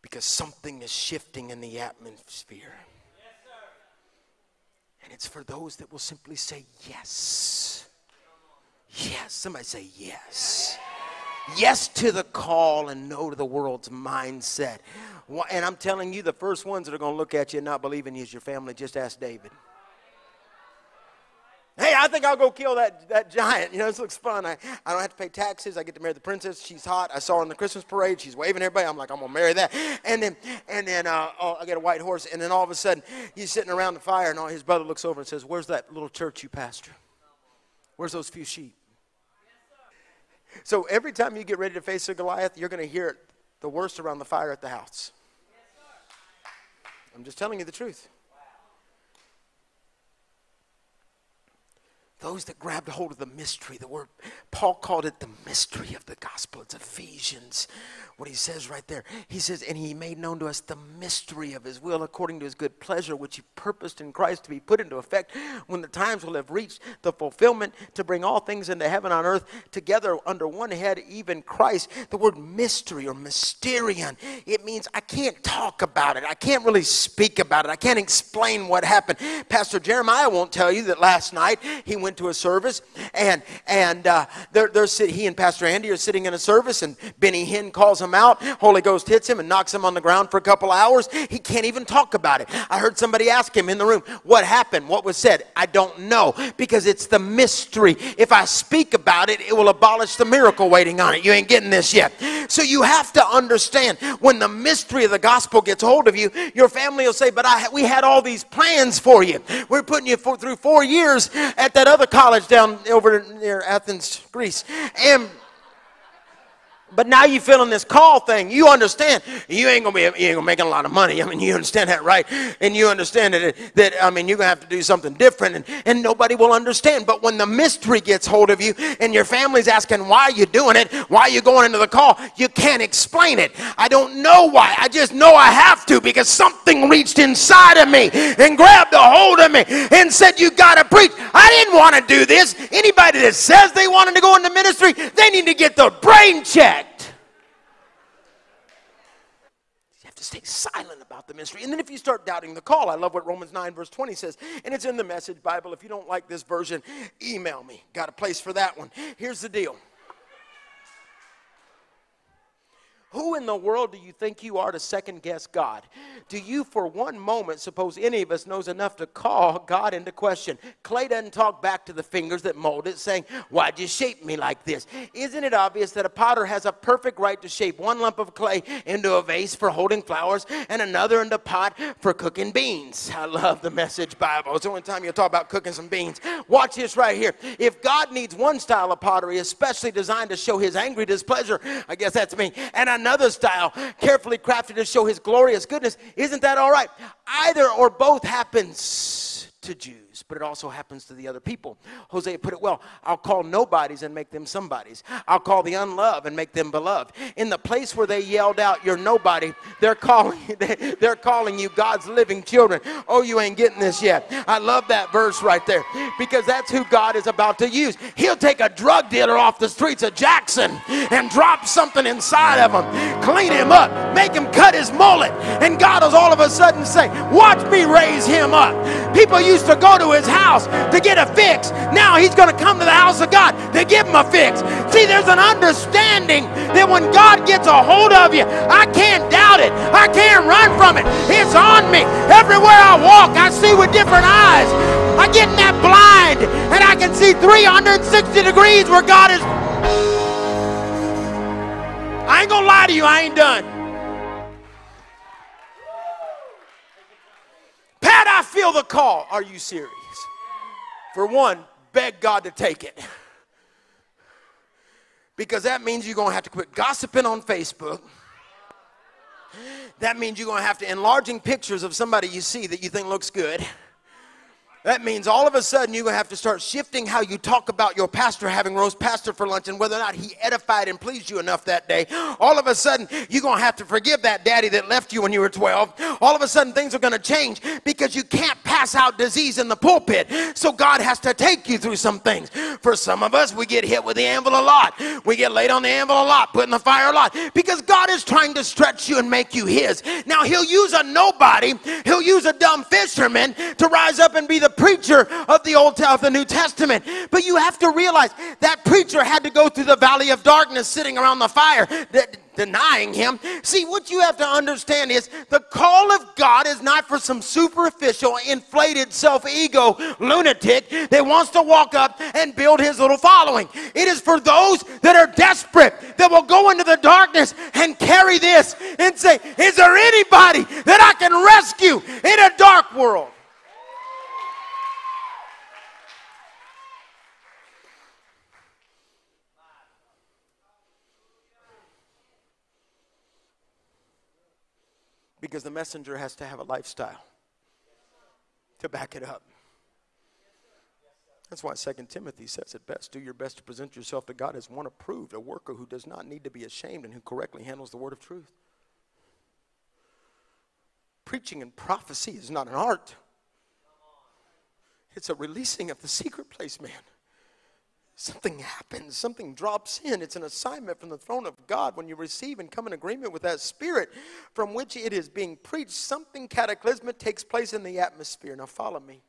Because something is shifting in the atmosphere. and it's for those that will simply say yes. Yes. Somebody say yes. Yes to the call and no to the world's mindset. And I'm telling you, the first ones that are going to look at you and not believe in you is your family. Just ask David. Hey, I think I'll go kill that, that giant. You know, this looks fun. I, I don't have to pay taxes. I get to marry the princess. She's hot. I saw her in the Christmas parade. She's waving everybody. I'm like, I'm going to marry that. And then, and then uh, oh, I get a white horse. And then all of a sudden, he's sitting around the fire, and all, his brother looks over and says, Where's that little church you pastor? Where's those few sheep? So every time you get ready to face a Goliath, you're going to hear the worst around the fire at the house. I'm just telling you the truth. Those that grabbed hold of the mystery the word paul called it the mystery of the gospel. It's ephesians what he says right there. He says and he made known to us the mystery of his will according to his good pleasure which he purposed in christ to be put into effect when the times will have reached the fulfillment to bring all things into heaven on earth together under one head even christ. The word mystery or mysterion it means i can't talk about it. I can't really speak about it. I can't explain what happened. Pastor jeremiah won't tell you that last night he went went to a service, and and uh, they're, they're sit, he and Pastor Andy are sitting in a service, and Benny Hinn calls him out. Holy Ghost hits him and knocks him on the ground for a couple hours. He can't even talk about it. I heard somebody ask him in the room, "What happened? What was said?" I don't know because it's the mystery. If I speak about it, it will abolish the miracle waiting on it. You ain't getting this yet. So you have to understand when the mystery of the gospel gets hold of you, your family will say, "But I, we had all these plans for you. We're putting you for, through four years at that other college down over near Athens, Greece. And but now you're feeling this call thing. You understand you ain't gonna be you ain't gonna make a lot of money. I mean, you understand that, right? And you understand that that I mean you're gonna have to do something different, and, and nobody will understand. But when the mystery gets hold of you, and your family's asking why you're doing it, why you're going into the call, you can't explain it. I don't know why. I just know I have to because something reached inside of me and grabbed a hold of me and said, "You gotta preach." I didn't want to do this. Anybody that says they wanted to go into ministry, they need to get their brain checked. To stay silent about the mystery. And then if you start doubting the call, I love what Romans 9, verse 20 says, and it's in the message Bible. If you don't like this version, email me. Got a place for that one. Here's the deal Who in the world do you think you are to second guess God? Do you, for one moment, suppose any of us knows enough to call God into question? Clay doesn't talk back to the fingers that mold it, saying, Why'd you shape me like this? Isn't it obvious that a potter has a perfect right to shape one lump of clay into a vase for holding flowers and another into a pot for cooking beans? I love the message Bible. It's the only time you'll talk about cooking some beans. Watch this right here. If God needs one style of pottery, especially designed to show his angry displeasure, I guess that's me, and another style, carefully crafted to show his glorious goodness. Isn't that all right? Either or both happens to Jews but it also happens to the other people. Hosea put it well I'll call nobodies and make them somebodies. I'll call the unloved and make them beloved. In the place where they yelled out, You're nobody, they're calling, they're calling you God's living children. Oh, you ain't getting this yet. I love that verse right there because that's who God is about to use. He'll take a drug dealer off the streets of Jackson and drop something inside of him, clean him up, make him cut his mullet, and God will all of a sudden say, Watch me raise him up. People used to go to his house to get a fix. Now he's going to come to the house of God to give him a fix. See, there's an understanding that when God gets a hold of you, I can't doubt it. I can't run from it. It's on me. Everywhere I walk, I see with different eyes. I get in that blind and I can see 360 degrees where God is. I ain't gonna lie to you, I ain't done. Pat, I feel the call. Are you serious? For one, beg God to take it. Because that means you're going to have to quit gossiping on Facebook. That means you're going to have to enlarging pictures of somebody you see that you think looks good. That means all of a sudden you're to have to start shifting how you talk about your pastor having roast pastor for lunch and whether or not he edified and pleased you enough that day. All of a sudden you're going to have to forgive that daddy that left you when you were 12. All of a sudden things are going to change because you can't pass out disease in the pulpit. So God has to take you through some things. For some of us, we get hit with the anvil a lot. We get laid on the anvil a lot, put in the fire a lot because God is trying to stretch you and make you his. Now he'll use a nobody, he'll use a dumb fisherman to rise up and be the preacher of the Old of the New Testament. But you have to realize that preacher had to go through the valley of darkness sitting around the fire. That, denying him. See, what you have to understand is the call of God is not for some superficial, inflated, self ego lunatic that wants to walk up and build his little following. It is for those that are desperate, that will go into the darkness and carry this and say, Is there anybody that I can rescue in a dark world? Because the messenger has to have a lifestyle to back it up. That's why 2 Timothy says it best. Do your best to present yourself to God as one approved, a worker who does not need to be ashamed and who correctly handles the word of truth. Preaching and prophecy is not an art, it's a releasing of the secret place, man something happens, something drops in. It's an assignment from the throne of God when you receive and come in agreement with that spirit from which it is being preached. Something cataclysmic takes place in the atmosphere. Now, follow me.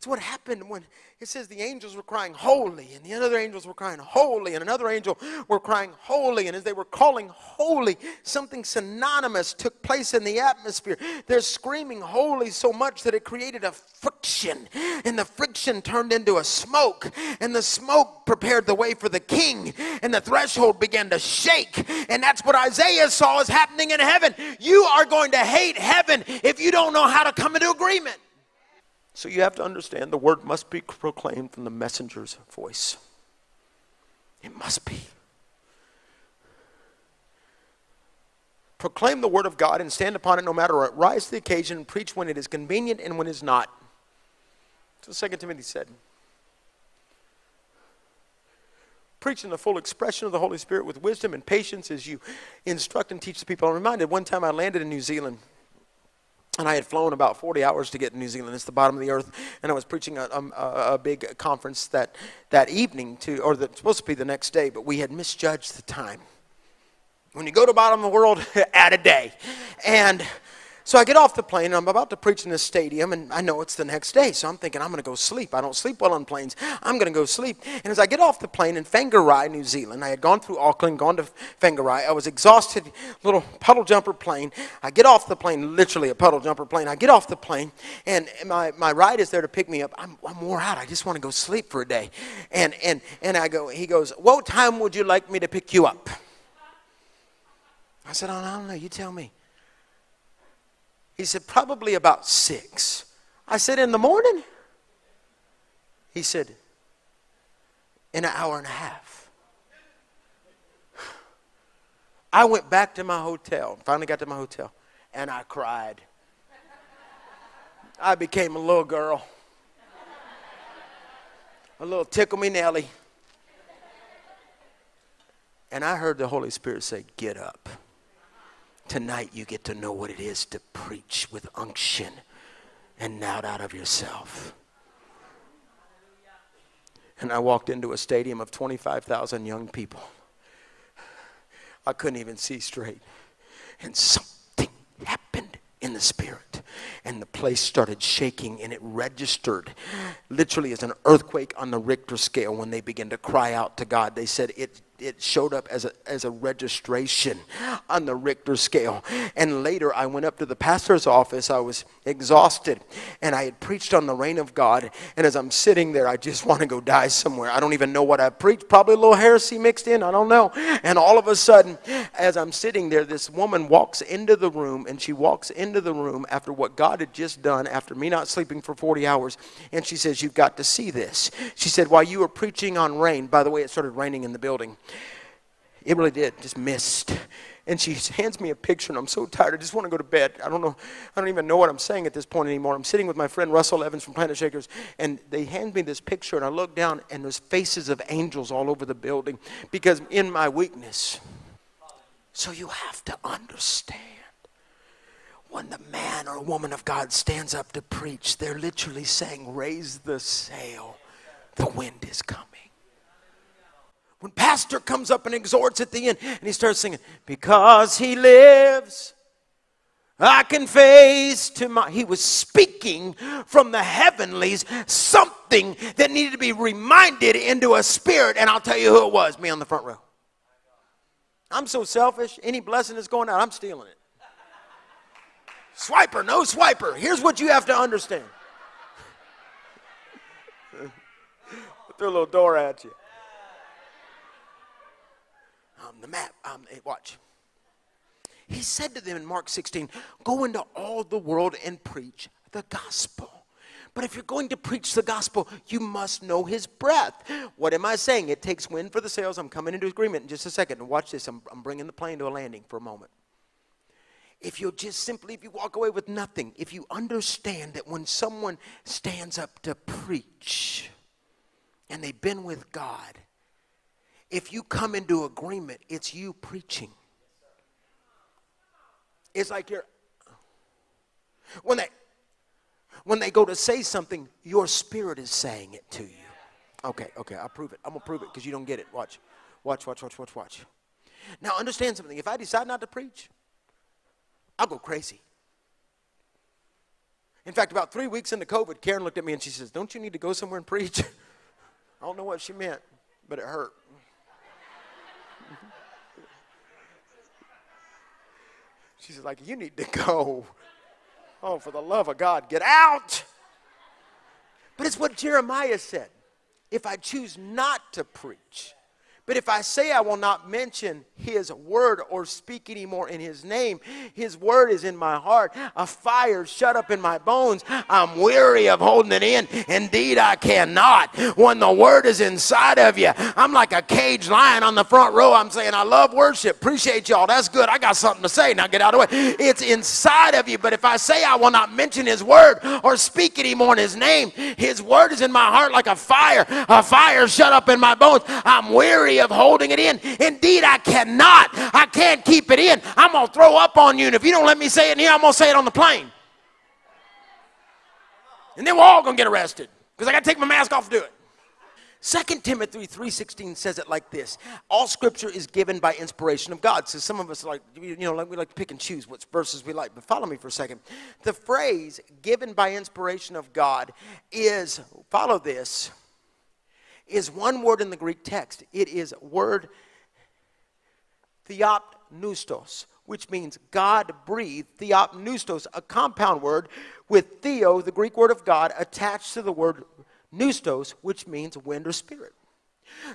It's what happened when it says the angels were crying holy, and the other angels were crying holy, and another angel were crying holy. And as they were calling holy, something synonymous took place in the atmosphere. They're screaming holy so much that it created a friction, and the friction turned into a smoke, and the smoke prepared the way for the king, and the threshold began to shake. And that's what Isaiah saw is happening in heaven. You are going to hate heaven if you don't know how to come into agreement. So you have to understand the word must be proclaimed from the messenger's voice. It must be. Proclaim the word of God and stand upon it no matter what. Rise to the occasion, preach when it is convenient and when it is not. So 2 Timothy said. Preach in the full expression of the Holy Spirit with wisdom and patience as you instruct and teach the people. I'm reminded one time I landed in New Zealand and I had flown about 40 hours to get to New Zealand. It's the bottom of the earth. And I was preaching a, um, a, a big conference that, that evening, to, or the, supposed to be the next day, but we had misjudged the time. When you go to bottom of the world, add a day. And so I get off the plane and I'm about to preach in this stadium and I know it's the next day. So I'm thinking I'm going to go sleep. I don't sleep well on planes. I'm going to go sleep. And as I get off the plane in Whangarei, New Zealand, I had gone through Auckland, gone to Whangarei. I was exhausted, little puddle jumper plane. I get off the plane, literally a puddle jumper plane. I get off the plane and my, my ride is there to pick me up. I'm, I'm wore out. I just want to go sleep for a day. And, and, and I go, he goes, what time would you like me to pick you up? I said, oh, I don't know. You tell me. He said, Probably about six. I said, In the morning? He said, In an hour and a half. I went back to my hotel, finally got to my hotel, and I cried. I became a little girl, a little tickle me Nelly. And I heard the Holy Spirit say, Get up. Tonight, you get to know what it is to preach with unction and not out of yourself. And I walked into a stadium of 25,000 young people. I couldn't even see straight. And something happened in the spirit. And the place started shaking and it registered literally as an earthquake on the Richter scale when they began to cry out to God. They said it it showed up as a, as a registration on the Richter scale. And later I went up to the pastor's office. I was exhausted and I had preached on the reign of God. And as I'm sitting there, I just want to go die somewhere. I don't even know what I preached. Probably a little heresy mixed in. I don't know. And all of a sudden, as I'm sitting there, this woman walks into the room and she walks into the room after what God had just done, after me not sleeping for 40 hours. And she says, You've got to see this. She said, While you were preaching on rain, by the way, it started raining in the building. It really did, just missed. And she hands me a picture, and I'm so tired. I just want to go to bed. I don't know. I don't even know what I'm saying at this point anymore. I'm sitting with my friend Russell Evans from Planet Shakers, and they hand me this picture, and I look down, and there's faces of angels all over the building because in my weakness. So you have to understand when the man or woman of God stands up to preach, they're literally saying, Raise the sail, the wind is coming. When pastor comes up and exhorts at the end and he starts singing, Because he lives, I can face to my. He was speaking from the heavenlies something that needed to be reminded into a spirit, and I'll tell you who it was me on the front row. I'm so selfish. Any blessing that's going out, I'm stealing it. Swiper, no swiper. Here's what you have to understand. Throw a little door at you. Um, the map. Um, watch. He said to them in Mark 16, Go into all the world and preach the gospel. But if you're going to preach the gospel, you must know his breath. What am I saying? It takes wind for the sails. I'm coming into agreement in just a second. And watch this. I'm, I'm bringing the plane to a landing for a moment. If you just simply, if you walk away with nothing, if you understand that when someone stands up to preach and they've been with God, if you come into agreement, it's you preaching. It's like you're when they when they go to say something, your spirit is saying it to you. Okay, okay, I'll prove it. I'm gonna prove it because you don't get it. Watch. Watch, watch, watch, watch, watch. Now understand something. If I decide not to preach, I'll go crazy. In fact, about three weeks into COVID, Karen looked at me and she says, Don't you need to go somewhere and preach? I don't know what she meant, but it hurt. She's like, You need to go. Oh, for the love of God, get out. But it's what Jeremiah said. If I choose not to preach, but if I say I will not mention his word or speak anymore in his name, his word is in my heart, a fire shut up in my bones. I'm weary of holding it in. Indeed, I cannot. When the word is inside of you, I'm like a caged lion on the front row. I'm saying, I love worship. Appreciate y'all. That's good. I got something to say. Now get out of the way. It's inside of you. But if I say I will not mention his word or speak anymore in his name, his word is in my heart like a fire, a fire shut up in my bones. I'm weary of holding it in. Indeed, I cannot. I can't keep it in. I'm going to throw up on you. And if you don't let me say it in here, I'm going to say it on the plane. And then we're all going to get arrested because I got to take my mask off to do it. 2 Timothy 3.16 says it like this. All scripture is given by inspiration of God. So some of us like, you know, like we like to pick and choose what verses we like. But follow me for a second. The phrase given by inspiration of God is, follow this, is one word in the Greek text. It is word theopneustos, which means God breathed. Theopneustos, a compound word with theo, the Greek word of God, attached to the word pneustos, which means wind or spirit.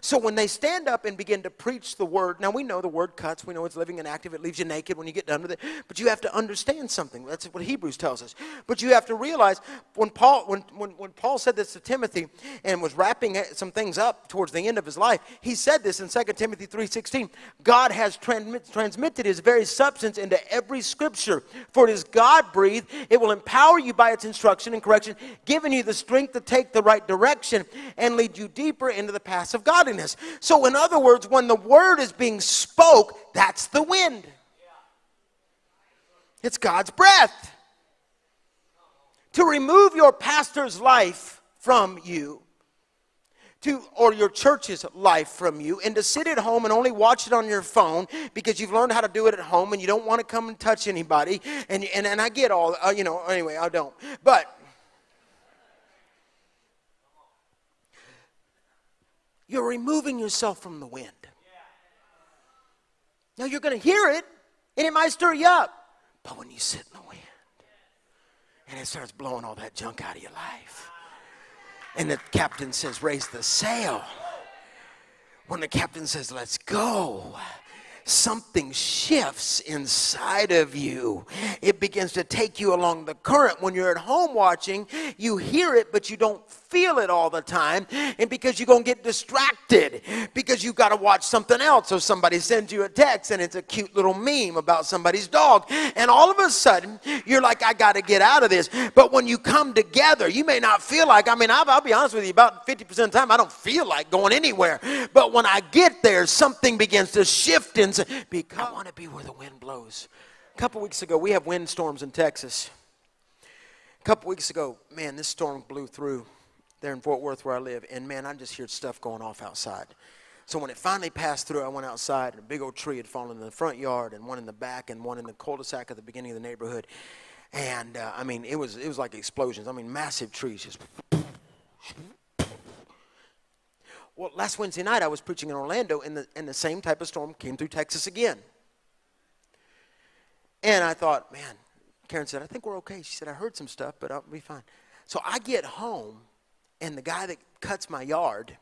So when they stand up and begin to preach the word, now we know the word cuts, we know it's living and active, it leaves you naked when you get done with it, but you have to understand something. That's what Hebrews tells us. But you have to realize when Paul when, when, when Paul said this to Timothy and was wrapping some things up towards the end of his life, he said this in 2 Timothy 3:16. God has transmit, transmitted his very substance into every scripture, for it is God breathed. It will empower you by its instruction and correction, giving you the strength to take the right direction and lead you deeper into the path of godliness. So, in other words, when the word is being spoke, that's the wind. It's God's breath. To remove your pastor's life from you, to, or your church's life from you, and to sit at home and only watch it on your phone because you've learned how to do it at home and you don't want to come and touch anybody. And, and, and I get all, uh, you know, anyway, I don't. But You're removing yourself from the wind. Now you're going to hear it, and it might stir you up. But when you sit in the wind, and it starts blowing all that junk out of your life, and the captain says, Raise the sail. When the captain says, Let's go something shifts inside of you. It begins to take you along the current. When you're at home watching, you hear it, but you don't feel it all the time. And because you're going to get distracted, because you've got to watch something else. So somebody sends you a text and it's a cute little meme about somebody's dog. And all of a sudden, you're like, I got to get out of this. But when you come together, you may not feel like, I mean, I'll, I'll be honest with you, about 50% of the time, I don't feel like going anywhere. But when I get there, something begins to shift in because I want to be where the wind blows. A couple weeks ago, we have windstorms in Texas. A couple weeks ago, man, this storm blew through there in Fort Worth where I live, and man, I just heard stuff going off outside. So when it finally passed through, I went outside, and a big old tree had fallen in the front yard, and one in the back, and one in the cul-de-sac at the beginning of the neighborhood. And uh, I mean, it was it was like explosions. I mean, massive trees just. Well, last Wednesday night I was preaching in Orlando, and the, and the same type of storm came through Texas again. And I thought, man, Karen said, I think we're okay. She said, I heard some stuff, but I'll be fine. So I get home, and the guy that cuts my yard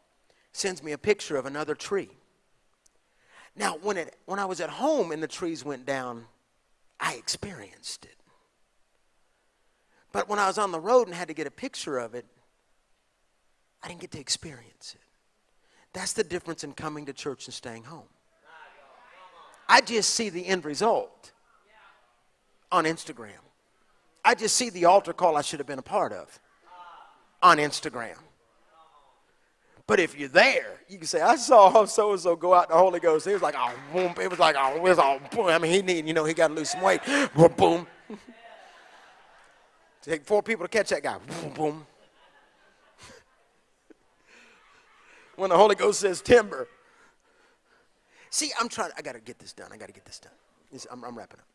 sends me a picture of another tree. Now, when, it, when I was at home and the trees went down, I experienced it. But when I was on the road and had to get a picture of it, I didn't get to experience it. That's the difference in coming to church and staying home. I just see the end result on Instagram. I just see the altar call I should have been a part of on Instagram. But if you're there, you can say, I saw so and so go out in the Holy Ghost. It was like, oh, boom. It was like, oh, it was all boom. I mean, he needed, you know, he got to lose some weight. Boom, boom. Take four people to catch that guy. Boom, boom. When the Holy Ghost says timber. See, I'm trying, I got to get this done. I got to get this done. I'm, I'm wrapping up.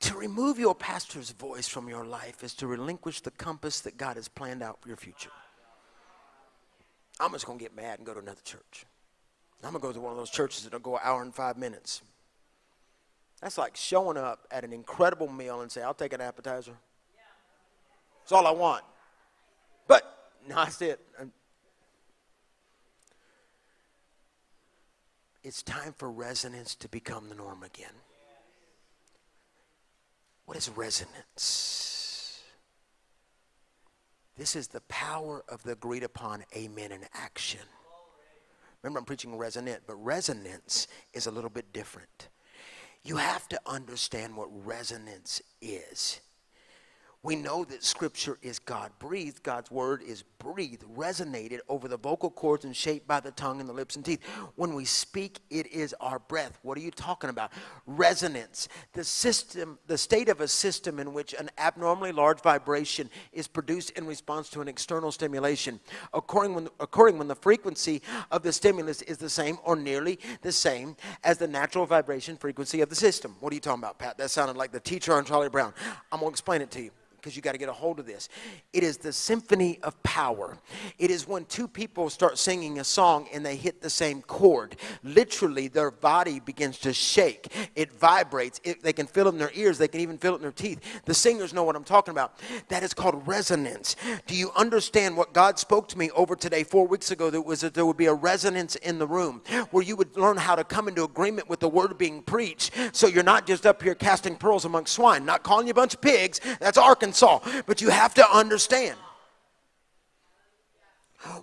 To remove your pastor's voice from your life is to relinquish the compass that God has planned out for your future. I'm just going to get mad and go to another church. I'm going to go to one of those churches that'll go an hour and five minutes. That's like showing up at an incredible meal and say, I'll take an appetizer. It's all I want. But no, that's it. Um, it's time for resonance to become the norm again. What is resonance? This is the power of the agreed upon amen in action. Remember, I'm preaching resonant, but resonance is a little bit different. You have to understand what resonance is. We know that Scripture is God breathed. God's word is breathed, resonated over the vocal cords and shaped by the tongue and the lips and teeth. When we speak, it is our breath. What are you talking about? Resonance. The system, the state of a system in which an abnormally large vibration is produced in response to an external stimulation, occurring when, occurring when the frequency of the stimulus is the same or nearly the same as the natural vibration frequency of the system. What are you talking about, Pat? That sounded like the teacher on Charlie Brown. I'm going to explain it to you because you got to get a hold of this. It is the symphony of power. It is when two people start singing a song and they hit the same chord. Literally, their body begins to shake. It vibrates. It, they can feel it in their ears. They can even feel it in their teeth. The singers know what I'm talking about. That is called resonance. Do you understand what God spoke to me over today four weeks ago? That was that there would be a resonance in the room where you would learn how to come into agreement with the word being preached. So you're not just up here casting pearls among swine, not calling you a bunch of pigs. That's Arkansas. Arkansas. But you have to understand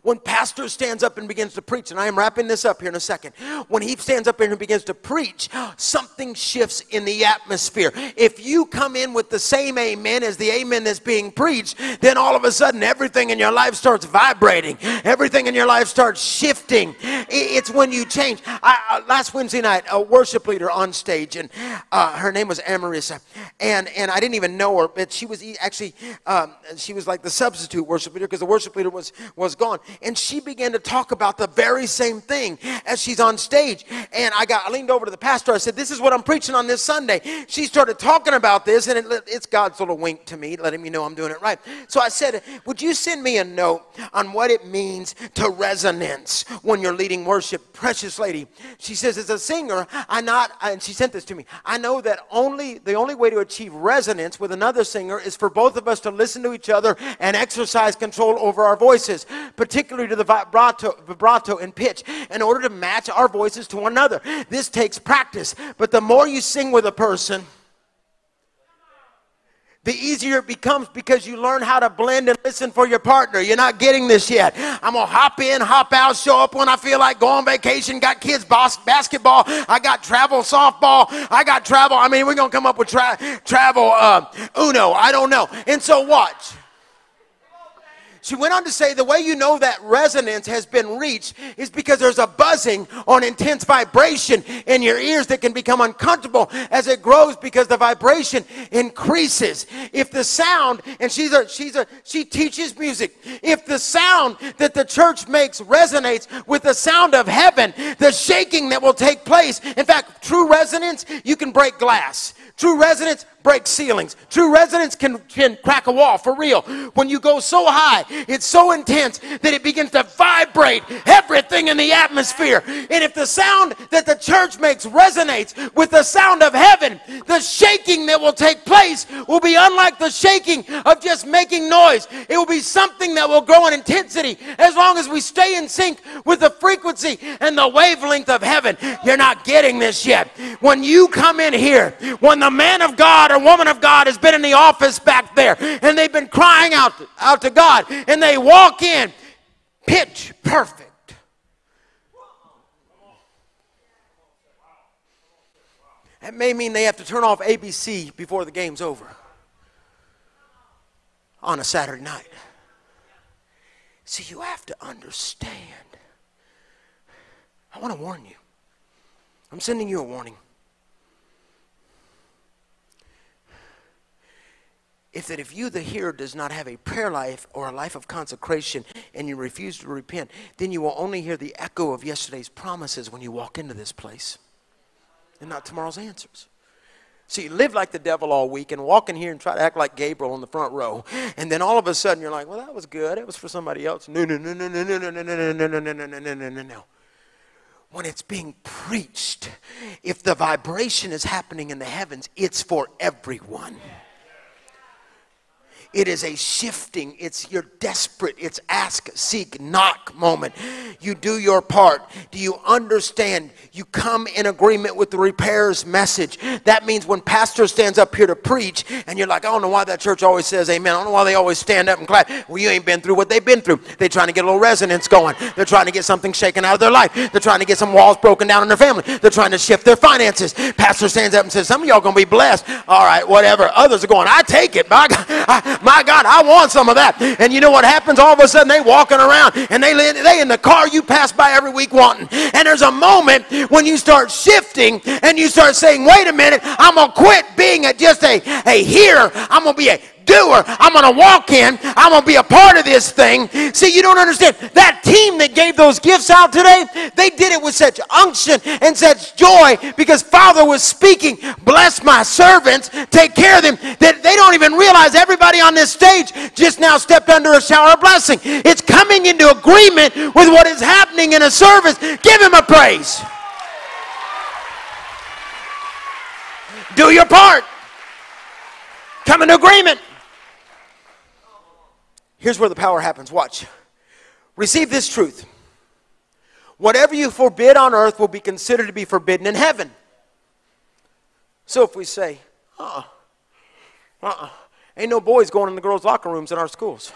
when pastor stands up and begins to preach, and I am wrapping this up here in a second. When he stands up and begins to preach, something shifts in the atmosphere. If you come in with the same amen as the amen that's being preached, then all of a sudden everything in your life starts vibrating. Everything in your life starts shifting. It's when you change. I, uh, last Wednesday night, a worship leader on stage, and uh, her name was Amarissa, and and I didn't even know her, but she was actually um, she was like the substitute worship leader because the worship leader was was gone on, and she began to talk about the very same thing as she's on stage. And I got, I leaned over to the pastor. I said, "This is what I'm preaching on this Sunday." She started talking about this, and it, it's God's little wink to me, letting me know I'm doing it right. So I said, "Would you send me a note on what it means to resonance when you're leading worship?" Precious lady, she says, "As a singer, I not," and she sent this to me. I know that only the only way to achieve resonance with another singer is for both of us to listen to each other and exercise control over our voices, particularly to the vibrato, vibrato and pitch, in order to match our voices to one another. This takes practice, but the more you sing with a person, the easier it becomes because you learn how to blend and listen for your partner. You're not getting this yet. I'm to hop in, hop out, show up when I feel like go on vacation, got kids bas- basketball, I got travel softball, I got travel. I mean, we're to come up with tra- travel uh, Uno. I don't know. And so watch. She went on to say the way you know that resonance has been reached is because there's a buzzing on intense vibration in your ears that can become uncomfortable as it grows because the vibration increases. If the sound, and she's a, she's a, she teaches music. If the sound that the church makes resonates with the sound of heaven, the shaking that will take place. In fact, true resonance, you can break glass. True resonance breaks ceilings. True resonance can, can crack a wall for real. When you go so high, it's so intense that it begins to vibrate everything in the atmosphere. And if the sound that the church makes resonates with the sound of heaven, the shaking that will take place will be unlike the shaking of just making noise. It will be something that will grow in intensity as long as we stay in sync with the frequency and the wavelength of heaven. You're not getting this yet. When you come in here, when the man of God or woman of God has been in the office back there and they've been crying out, out to God and they walk in pitch perfect. That may mean they have to turn off ABC before the game's over on a Saturday night. See, you have to understand. I want to warn you. I'm sending you a warning. If that if you the hearer does not have a prayer life or a life of consecration and you refuse to repent then you will only hear the echo of yesterday's promises when you walk into this place and not tomorrow's answers so you live like the devil all week and walk in here and try to act like Gabriel on the front row. And then all of a sudden you're like, well, that was good. It was for somebody else. No, no, no, no, no, no, no, no, no, no, no, no, no, no, no, no, no. No when it's being preached, if the vibration is happening in the heavens, it's for everyone. It is a shifting. It's your desperate. It's ask, seek, knock moment. You do your part. Do you understand? You come in agreement with the repair's message. That means when pastor stands up here to preach and you're like, I don't know why that church always says amen. I don't know why they always stand up and clap. Well, you ain't been through what they've been through. They're trying to get a little resonance going. They're trying to get something shaken out of their life. They're trying to get some walls broken down in their family. They're trying to shift their finances. Pastor stands up and says, Some of y'all to be blessed. All right, whatever. Others are going, I take it. I, my God, I want some of that. And you know what happens? All of a sudden, they walking around and they they in the car you pass by every week wanting. And there's a moment when you start shifting and you start saying, "Wait a minute, I'm gonna quit being a, just a a hearer. I'm gonna be a doer. I'm going to walk in. I'm going to be a part of this thing. See, you don't understand. That team that gave those gifts out today, they did it with such unction and such joy because Father was speaking, bless my servants, take care of them, that they don't even realize everybody on this stage just now stepped under a shower of blessing. It's coming into agreement with what is happening in a service. Give him a praise. Do your part. Come into agreement. Here's where the power happens. Watch. Receive this truth. Whatever you forbid on earth will be considered to be forbidden in heaven. So if we say, uh uh-uh, uh, ain't no boys going in the girls' locker rooms in our schools.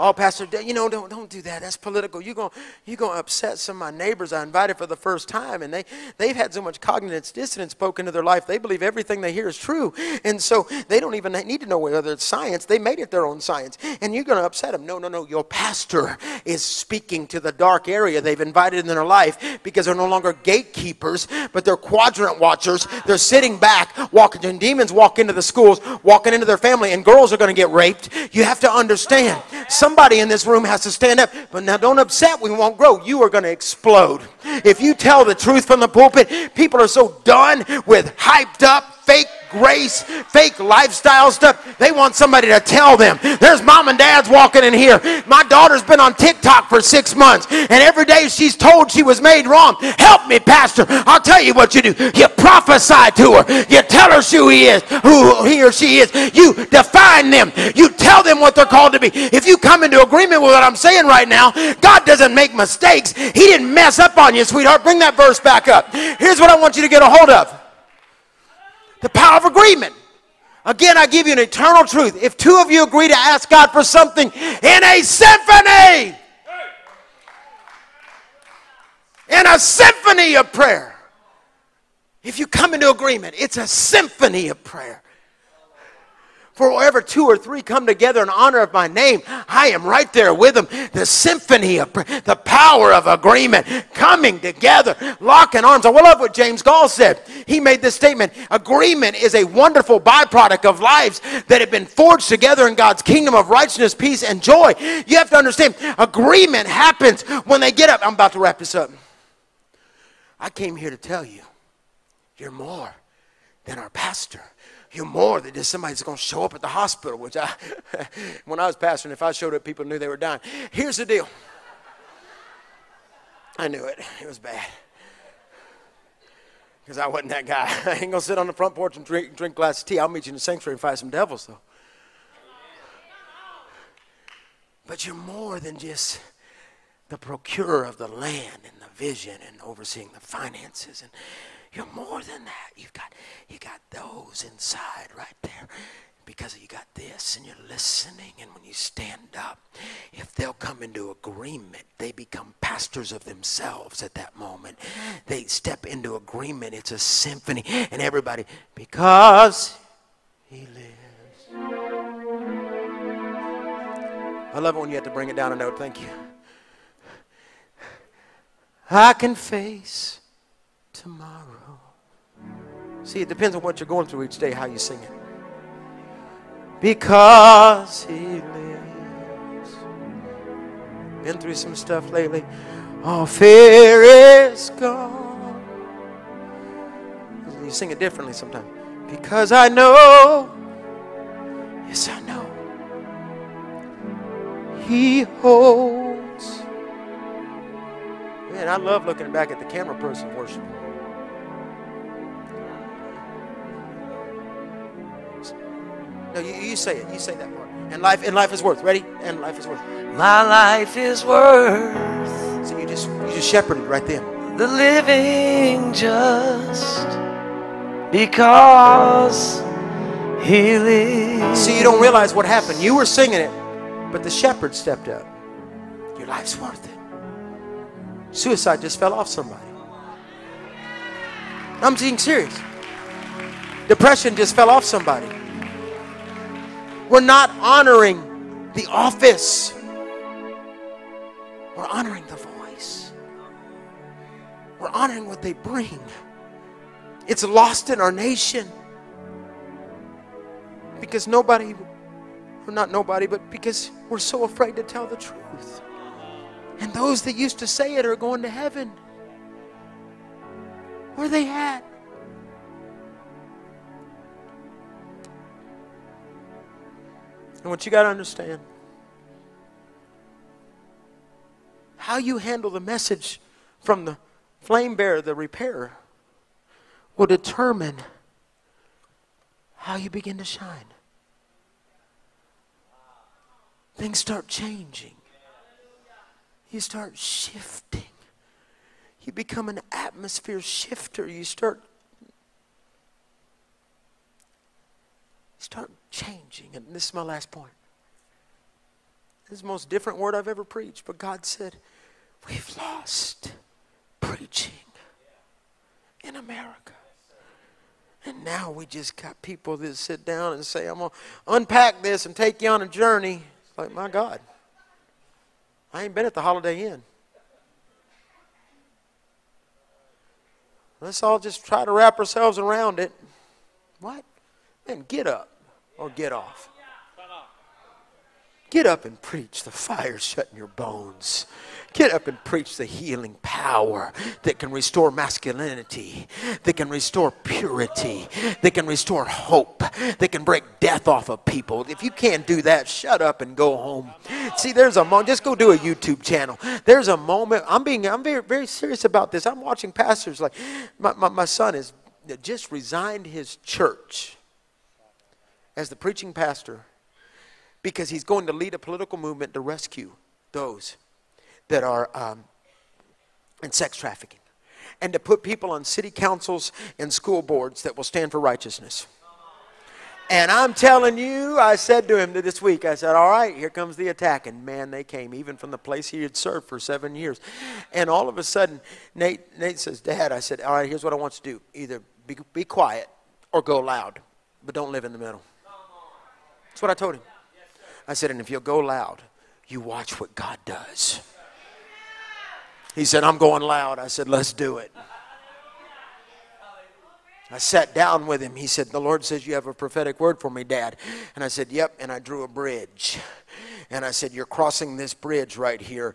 Oh, Pastor, you know, don't, don't do that. That's political. You're going you're gonna upset some of my neighbors I invited for the first time, and they, they've had so much cognitive dissonance spoken into their life. They believe everything they hear is true. And so they don't even need to know whether it's science. They made it their own science. And you're going to upset them. No, no, no. Your pastor is speaking to the dark area they've invited in their life because they're no longer gatekeepers, but they're quadrant watchers. They're sitting back, walking, and demons walk into the schools, walking into their family, and girls are going to get raped. You have to understand Somebody in this room has to stand up. But now don't upset, we won't grow. You are going to explode. If you tell the truth from the pulpit, people are so done with hyped up, fake grace, fake lifestyle stuff. They want somebody to tell them. There's mom and dad's walking in here. My daughter's been on TikTok for six months, and every day she's told she was made wrong. Help me, Pastor. I'll tell you what you do. You prophesy to her. You tell her who he is, who he or she is. You define them. You tell them what they're called to be. If you come into agreement with what I'm saying right now, God doesn't make mistakes. He didn't mess up on you, sweetheart. Bring that verse back up. Here's what I want you to get a hold of the power of agreement. Again, I give you an eternal truth. If two of you agree to ask God for something in a symphony, in a symphony of prayer, if you come into agreement, it's a symphony of prayer. For wherever two or three come together in honor of my name, I am right there with them. The symphony of the power of agreement, coming together, locking arms. I love what James Goll said. He made this statement agreement is a wonderful byproduct of lives that have been forged together in God's kingdom of righteousness, peace, and joy. You have to understand, agreement happens when they get up. I'm about to wrap this up. I came here to tell you, you're more than our pastor you're more than just somebody that's going to show up at the hospital, which I, when I was pastoring, if I showed up, people knew they were dying. Here's the deal. I knew it. It was bad. Because I wasn't that guy. I ain't going to sit on the front porch and drink, drink a glass of tea. I'll meet you in the sanctuary and fight some devils, though. But you're more than just the procurer of the land and the vision and overseeing the finances and you're more than that. You've got you got those inside right there. Because you got this and you're listening, and when you stand up, if they'll come into agreement, they become pastors of themselves at that moment. They step into agreement. It's a symphony, and everybody, because He lives. I love it when you have to bring it down a note. Thank you. I can face tomorrow. See, it depends on what you're going through each day, how you sing it. Because He lives. Been through some stuff lately. All fear is gone. You sing it differently sometimes. Because I know, yes, I know, He holds. Man, I love looking back at the camera person worshiping. No, you, you say it. You say that part. And life and life is worth. Ready? And life is worth. My life is worth. So you just you just shepherded right there. The living just because he lives. See, you don't realize what happened. You were singing it, but the shepherd stepped up. Your life's worth it. Suicide just fell off somebody. I'm being serious. Depression just fell off somebody. We're not honoring the office, we're honoring the voice. We're honoring what they bring. It's lost in our nation because nobody, or not nobody, but because we're so afraid to tell the truth. And those that used to say it are going to heaven. Where they at? And what you got to understand how you handle the message from the flame bearer, the repairer, will determine how you begin to shine. Things start changing, you start shifting. You become an atmosphere shifter. You start start changing. And this is my last point. This is the most different word I've ever preached, but God said, We've lost preaching in America. And now we just got people that sit down and say, I'm going to unpack this and take you on a journey. It's like, my God, I ain't been at the Holiday Inn. Let's all just try to wrap ourselves around it. What? Man, get up or get off. Get up and preach. The fire shut in your bones. Get up and preach the healing power that can restore masculinity, that can restore purity, that can restore hope, that can break death off of people. If you can't do that, shut up and go home. See, there's a moment. Just go do a YouTube channel. There's a moment. I'm being. I'm very, very serious about this. I'm watching pastors like my, my, my son has just resigned his church as the preaching pastor because he's going to lead a political movement to rescue those that are um, in sex trafficking and to put people on city councils and school boards that will stand for righteousness. And I'm telling you, I said to him this week, I said, All right, here comes the attack. And man, they came, even from the place he had served for seven years. And all of a sudden, Nate, Nate says, Dad, I said, All right, here's what I want you to do either be, be quiet or go loud, but don't live in the middle. That's what I told him. I said, And if you'll go loud, you watch what God does. He said, I'm going loud. I said, Let's do it. I sat down with him. He said, The Lord says you have a prophetic word for me, Dad. And I said, Yep. And I drew a bridge. And I said, You're crossing this bridge right here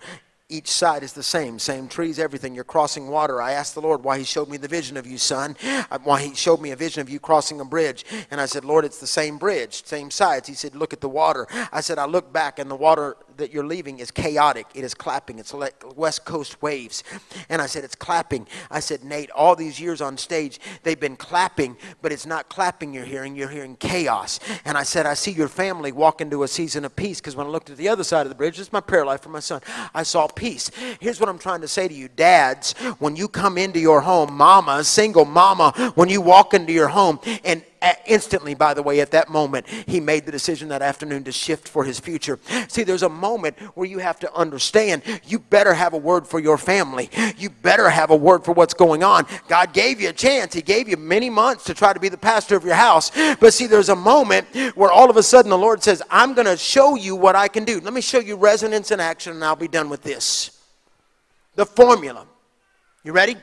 each side is the same, same trees, everything. You're crossing water. I asked the Lord why He showed me the vision of you, son. Why He showed me a vision of you crossing a bridge. And I said, Lord, it's the same bridge, same sides. He said, Look at the water. I said, I look back, and the water that you're leaving is chaotic. It is clapping. It's like West Coast waves. And I said, It's clapping. I said, Nate, all these years on stage, they've been clapping, but it's not clapping you're hearing. You're hearing chaos. And I said, I see your family walk into a season of peace because when I looked at the other side of the bridge, this is my prayer life for my son, I saw peace. Here's what I'm trying to say to you, dads, when you come into your home, mama, single mama, when you walk into your home and instantly, by the way, at that moment, he made the decision that afternoon to shift for his future. See, there's a moment where you have to understand you better have a word for your family. You better have a word for what's going on. God gave you a chance, He gave you many months to try to be the pastor of your house. But see, there's a moment where all of a sudden the Lord says, I'm going to show you what I can do. Let me show you resonance in action, and I'll be done with this. The formula. You ready?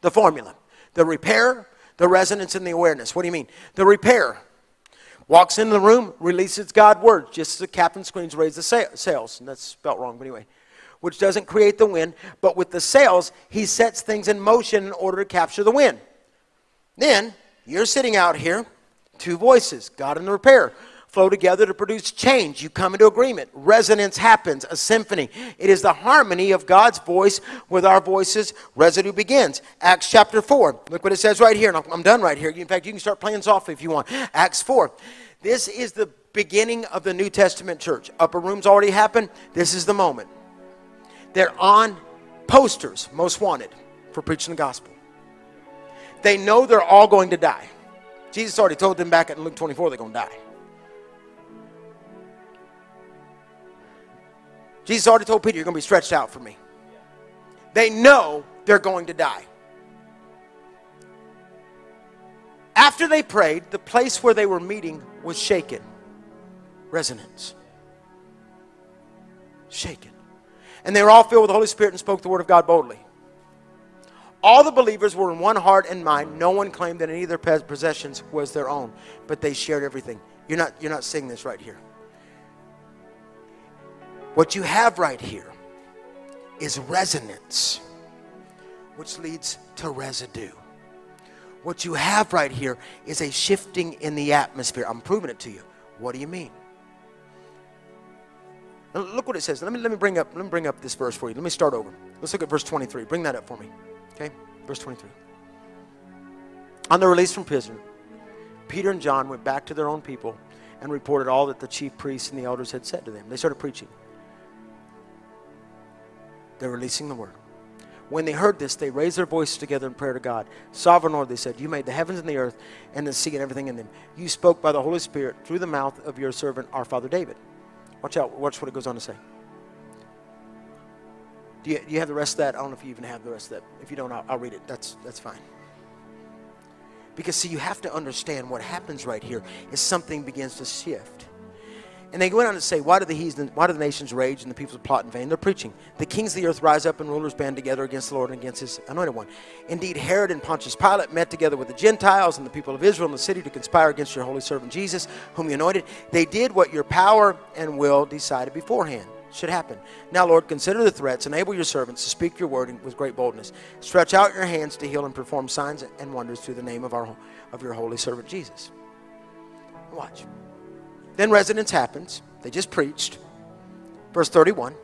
The formula. The repair, the resonance and the awareness. What do you mean? The repair walks into the room, releases God's word, just as the captain screens raise the sails. And that's spelled wrong, but anyway. Which doesn't create the wind, but with the sails, he sets things in motion in order to capture the wind. Then you're sitting out here, two voices, God and the repair flow together to produce change. You come into agreement. Resonance happens, a symphony. It is the harmony of God's voice with our voices. Residue begins. Acts chapter 4. Look what it says right here. I'm done right here. In fact, you can start playing softly if you want. Acts 4. This is the beginning of the New Testament church. Upper room's already happened. This is the moment. They're on posters, most wanted, for preaching the gospel. They know they're all going to die. Jesus already told them back in Luke 24 they're going to die. Jesus already told Peter, You're going to be stretched out for me. They know they're going to die. After they prayed, the place where they were meeting was shaken. Resonance. Shaken. And they were all filled with the Holy Spirit and spoke the word of God boldly. All the believers were in one heart and mind. No one claimed that any of their possessions was their own, but they shared everything. You're not, you're not seeing this right here. What you have right here is resonance, which leads to residue. What you have right here is a shifting in the atmosphere. I'm proving it to you. What do you mean? Look what it says. Let me, let me bring up let me bring up this verse for you. Let me start over. Let's look at verse 23. Bring that up for me. Okay? Verse 23. On the release from prison, Peter and John went back to their own people and reported all that the chief priests and the elders had said to them. They started preaching. They're releasing the word. When they heard this, they raised their voices together in prayer to God. Sovereign Lord, they said, You made the heavens and the earth and the sea and everything in them. You spoke by the Holy Spirit through the mouth of your servant, our father David. Watch out. Watch what it goes on to say. Do you, do you have the rest of that? I don't know if you even have the rest of that. If you don't, I'll, I'll read it. That's, that's fine. Because, see, you have to understand what happens right here is something begins to shift. And they went on to say, why do the heathen, why do the nations rage and the peoples plot in vain? They're preaching. The kings of the earth rise up and rulers band together against the Lord and against his anointed one. Indeed, Herod and Pontius Pilate met together with the Gentiles and the people of Israel in the city to conspire against your holy servant Jesus, whom you anointed. They did what your power and will decided beforehand should happen. Now, Lord, consider the threats. Enable your servants to speak your word with great boldness. Stretch out your hands to heal and perform signs and wonders through the name of, our, of your holy servant Jesus. Watch. Then residence happens. They just preached. Verse 31.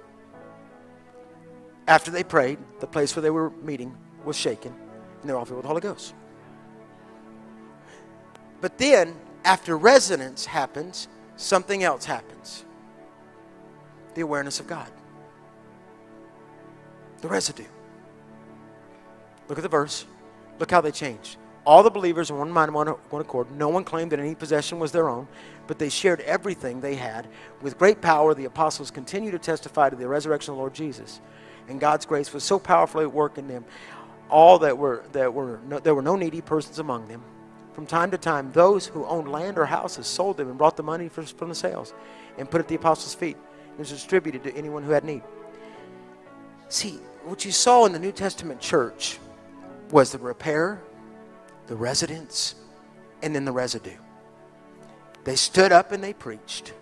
After they prayed, the place where they were meeting was shaken, and they're all filled with the Holy Ghost. But then, after residence happens, something else happens the awareness of God, the residue. Look at the verse. Look how they changed. All the believers in one mind and one, one accord. No one claimed that any possession was their own, but they shared everything they had. With great power, the apostles continued to testify to the resurrection of the Lord Jesus. And God's grace was so powerfully at work in them. All that were that were no, there were no needy persons among them. From time to time, those who owned land or houses sold them and brought the money for, from the sales and put it at the apostles' feet. It was distributed to anyone who had need. See, what you saw in the New Testament church was the repair, the residence, and then the residue. They stood up and they preached.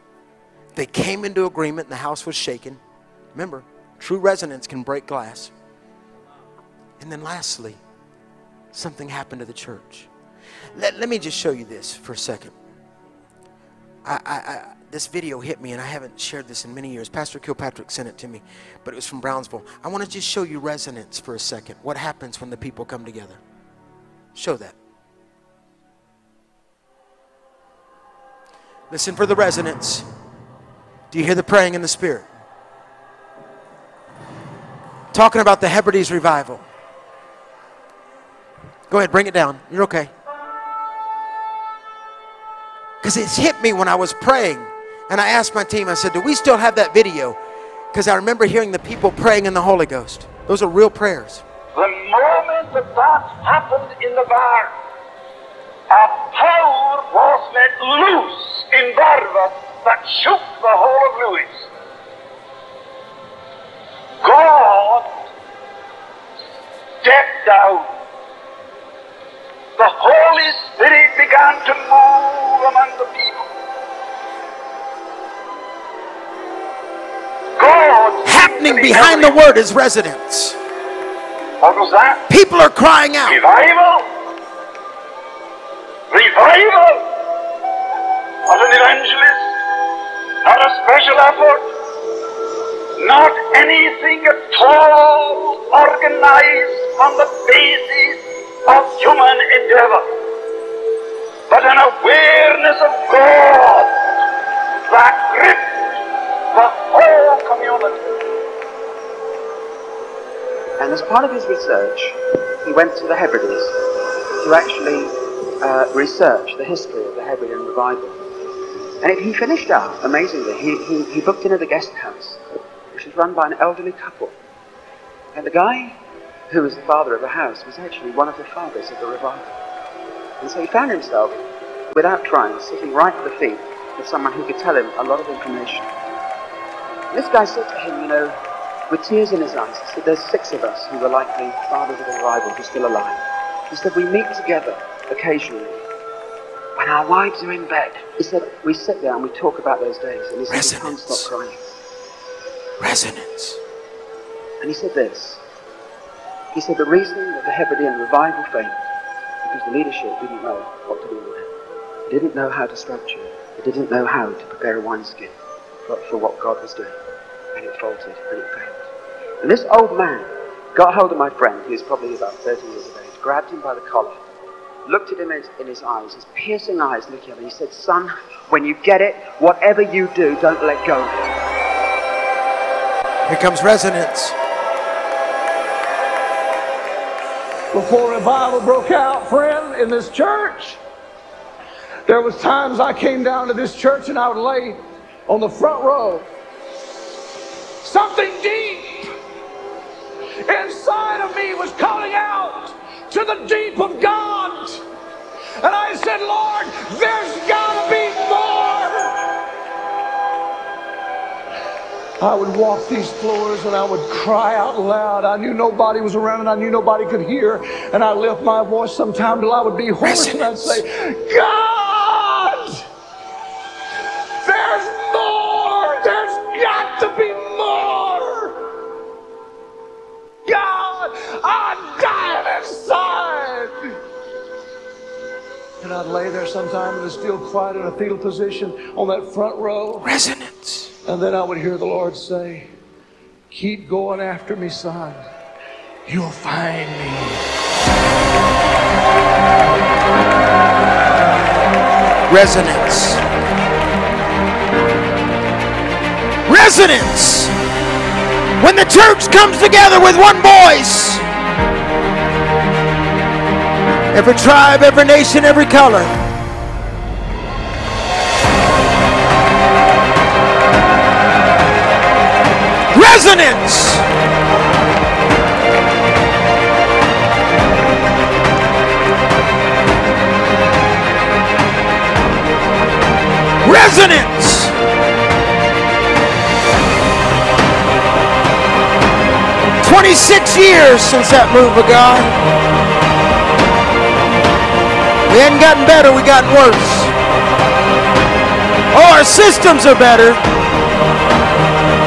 They came into agreement and the house was shaken. Remember, true resonance can break glass. And then lastly, something happened to the church. Let, let me just show you this for a second. I, I, this video hit me, and I haven't shared this in many years. Pastor Kilpatrick sent it to me, but it was from Brownsville. I want to just show you resonance for a second. What happens when the people come together? Show that. Listen for the resonance. Do you hear the praying in the Spirit? Talking about the Hebrides revival. Go ahead, bring it down. You're okay. Because it's hit me when I was praying. And I asked my team, I said, Do we still have that video? Because I remember hearing the people praying in the Holy Ghost. Those are real prayers. The moment that that happened in the bar, a power was let loose in Barvas that shook the whole of Lewis. God stepped down. The Holy Spirit began to move among the people. God Happening behind the word is residence. What was that? People are crying out. Revival. Revival. Not an evangelist. Not a special effort. Not anything at all organized on the basis of human endeavor. But an awareness of God that gripped And as part of his research, he went to the Hebrides to actually uh, research the history of the Hebridean revival. And he finished up, amazingly, he, he, he booked in at a guest house, which was run by an elderly couple. And the guy who was the father of the house was actually one of the fathers of the revival. And so he found himself, without trying, sitting right at the feet of someone who could tell him a lot of information. And this guy said to him, you know, with tears in his eyes, he said, There's six of us who were likely fathers of the revival who are still alive. He said, We meet together occasionally when our wives are in bed. He said, We sit there and we talk about those days. And he said, We can't stop crying. Resonance. And he said this. He said, The reason that the Hebridean revival failed because the leadership didn't know what to do with it. They didn't know how to structure it. They didn't know how to prepare a wineskin for, for what God was doing. And it faltered and it failed. And this old man got hold of my friend, who was probably about 30 years of age, grabbed him by the collar, looked at him in his, in his eyes, his piercing eyes looking at him, and he said, Son, when you get it, whatever you do, don't let go. Here comes resonance. before revival broke out, friend, in this church. There was times I came down to this church and I would lay on the front row. Something deep inside of me was calling out to the deep of God. And I said, Lord, there's got to be more. I would walk these floors and I would cry out loud. I knew nobody was around and I knew nobody could hear. And I lift my voice sometime till I would be hoarse and I'd say, God! And I'd lay there sometime in a still quiet in a fetal position on that front row. Resonance. And then I would hear the Lord say, Keep going after me, son. You'll find me. Resonance. Resonance. When the church comes together with one voice, every tribe, every nation, every color. Resonance. Resonance. Twenty-six years since that move of God. We hadn't gotten better, we gotten worse. Oh, our systems are better.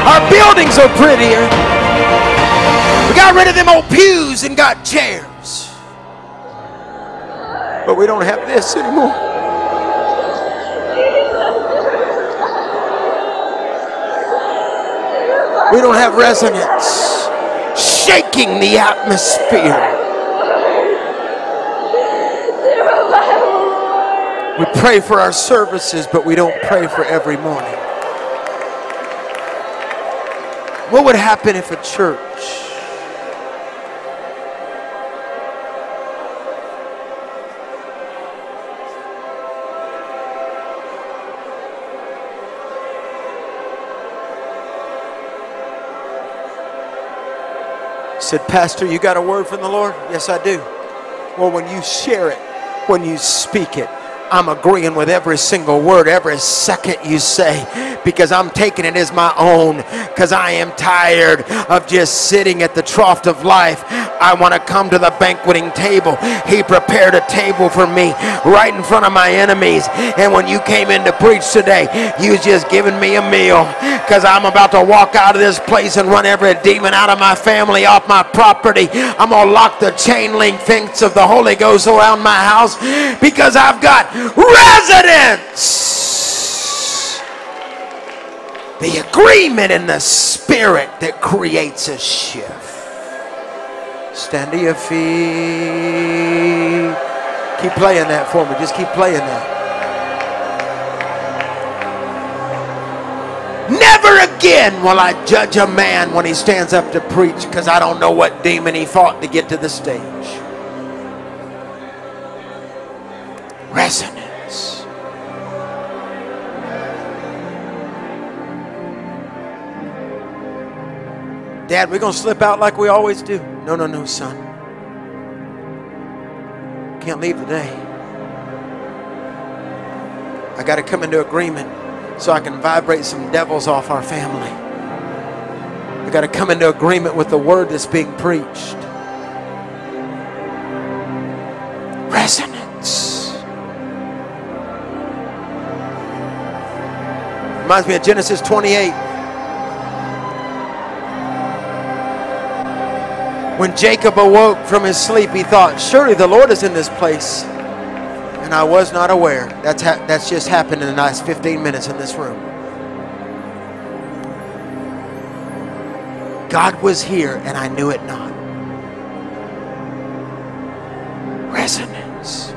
Our buildings are prettier. We got rid of them old pews and got chairs. But we don't have this anymore. We don't have resonance shaking the atmosphere. We pray for our services, but we don't pray for every morning. What would happen if a church said, Pastor, you got a word from the Lord? Yes, I do. Well, when you share it, when you speak it, I'm agreeing with every single word, every second you say, because I'm taking it as my own, because I am tired of just sitting at the trough of life. I want to come to the banqueting table. He prepared a table for me right in front of my enemies. And when you came in to preach today, you just giving me a meal, because I'm about to walk out of this place and run every demon out of my family, off my property. I'm going to lock the chain link fence of the Holy Ghost around my house, because I've got residence. The agreement in the spirit that creates a shift. Stand to your feet. Keep playing that for me. Just keep playing that. Never again will I judge a man when he stands up to preach because I don't know what demon he fought to get to the stage. Resonance. Dad, we're going to slip out like we always do. No, no, no, son. Can't leave today. I got to come into agreement so I can vibrate some devils off our family. I got to come into agreement with the word that's being preached. Resonance. Reminds me of Genesis 28. When Jacob awoke from his sleep, he thought, Surely the Lord is in this place. And I was not aware. That's, ha- that's just happened in the last 15 minutes in this room. God was here and I knew it not. Resonance.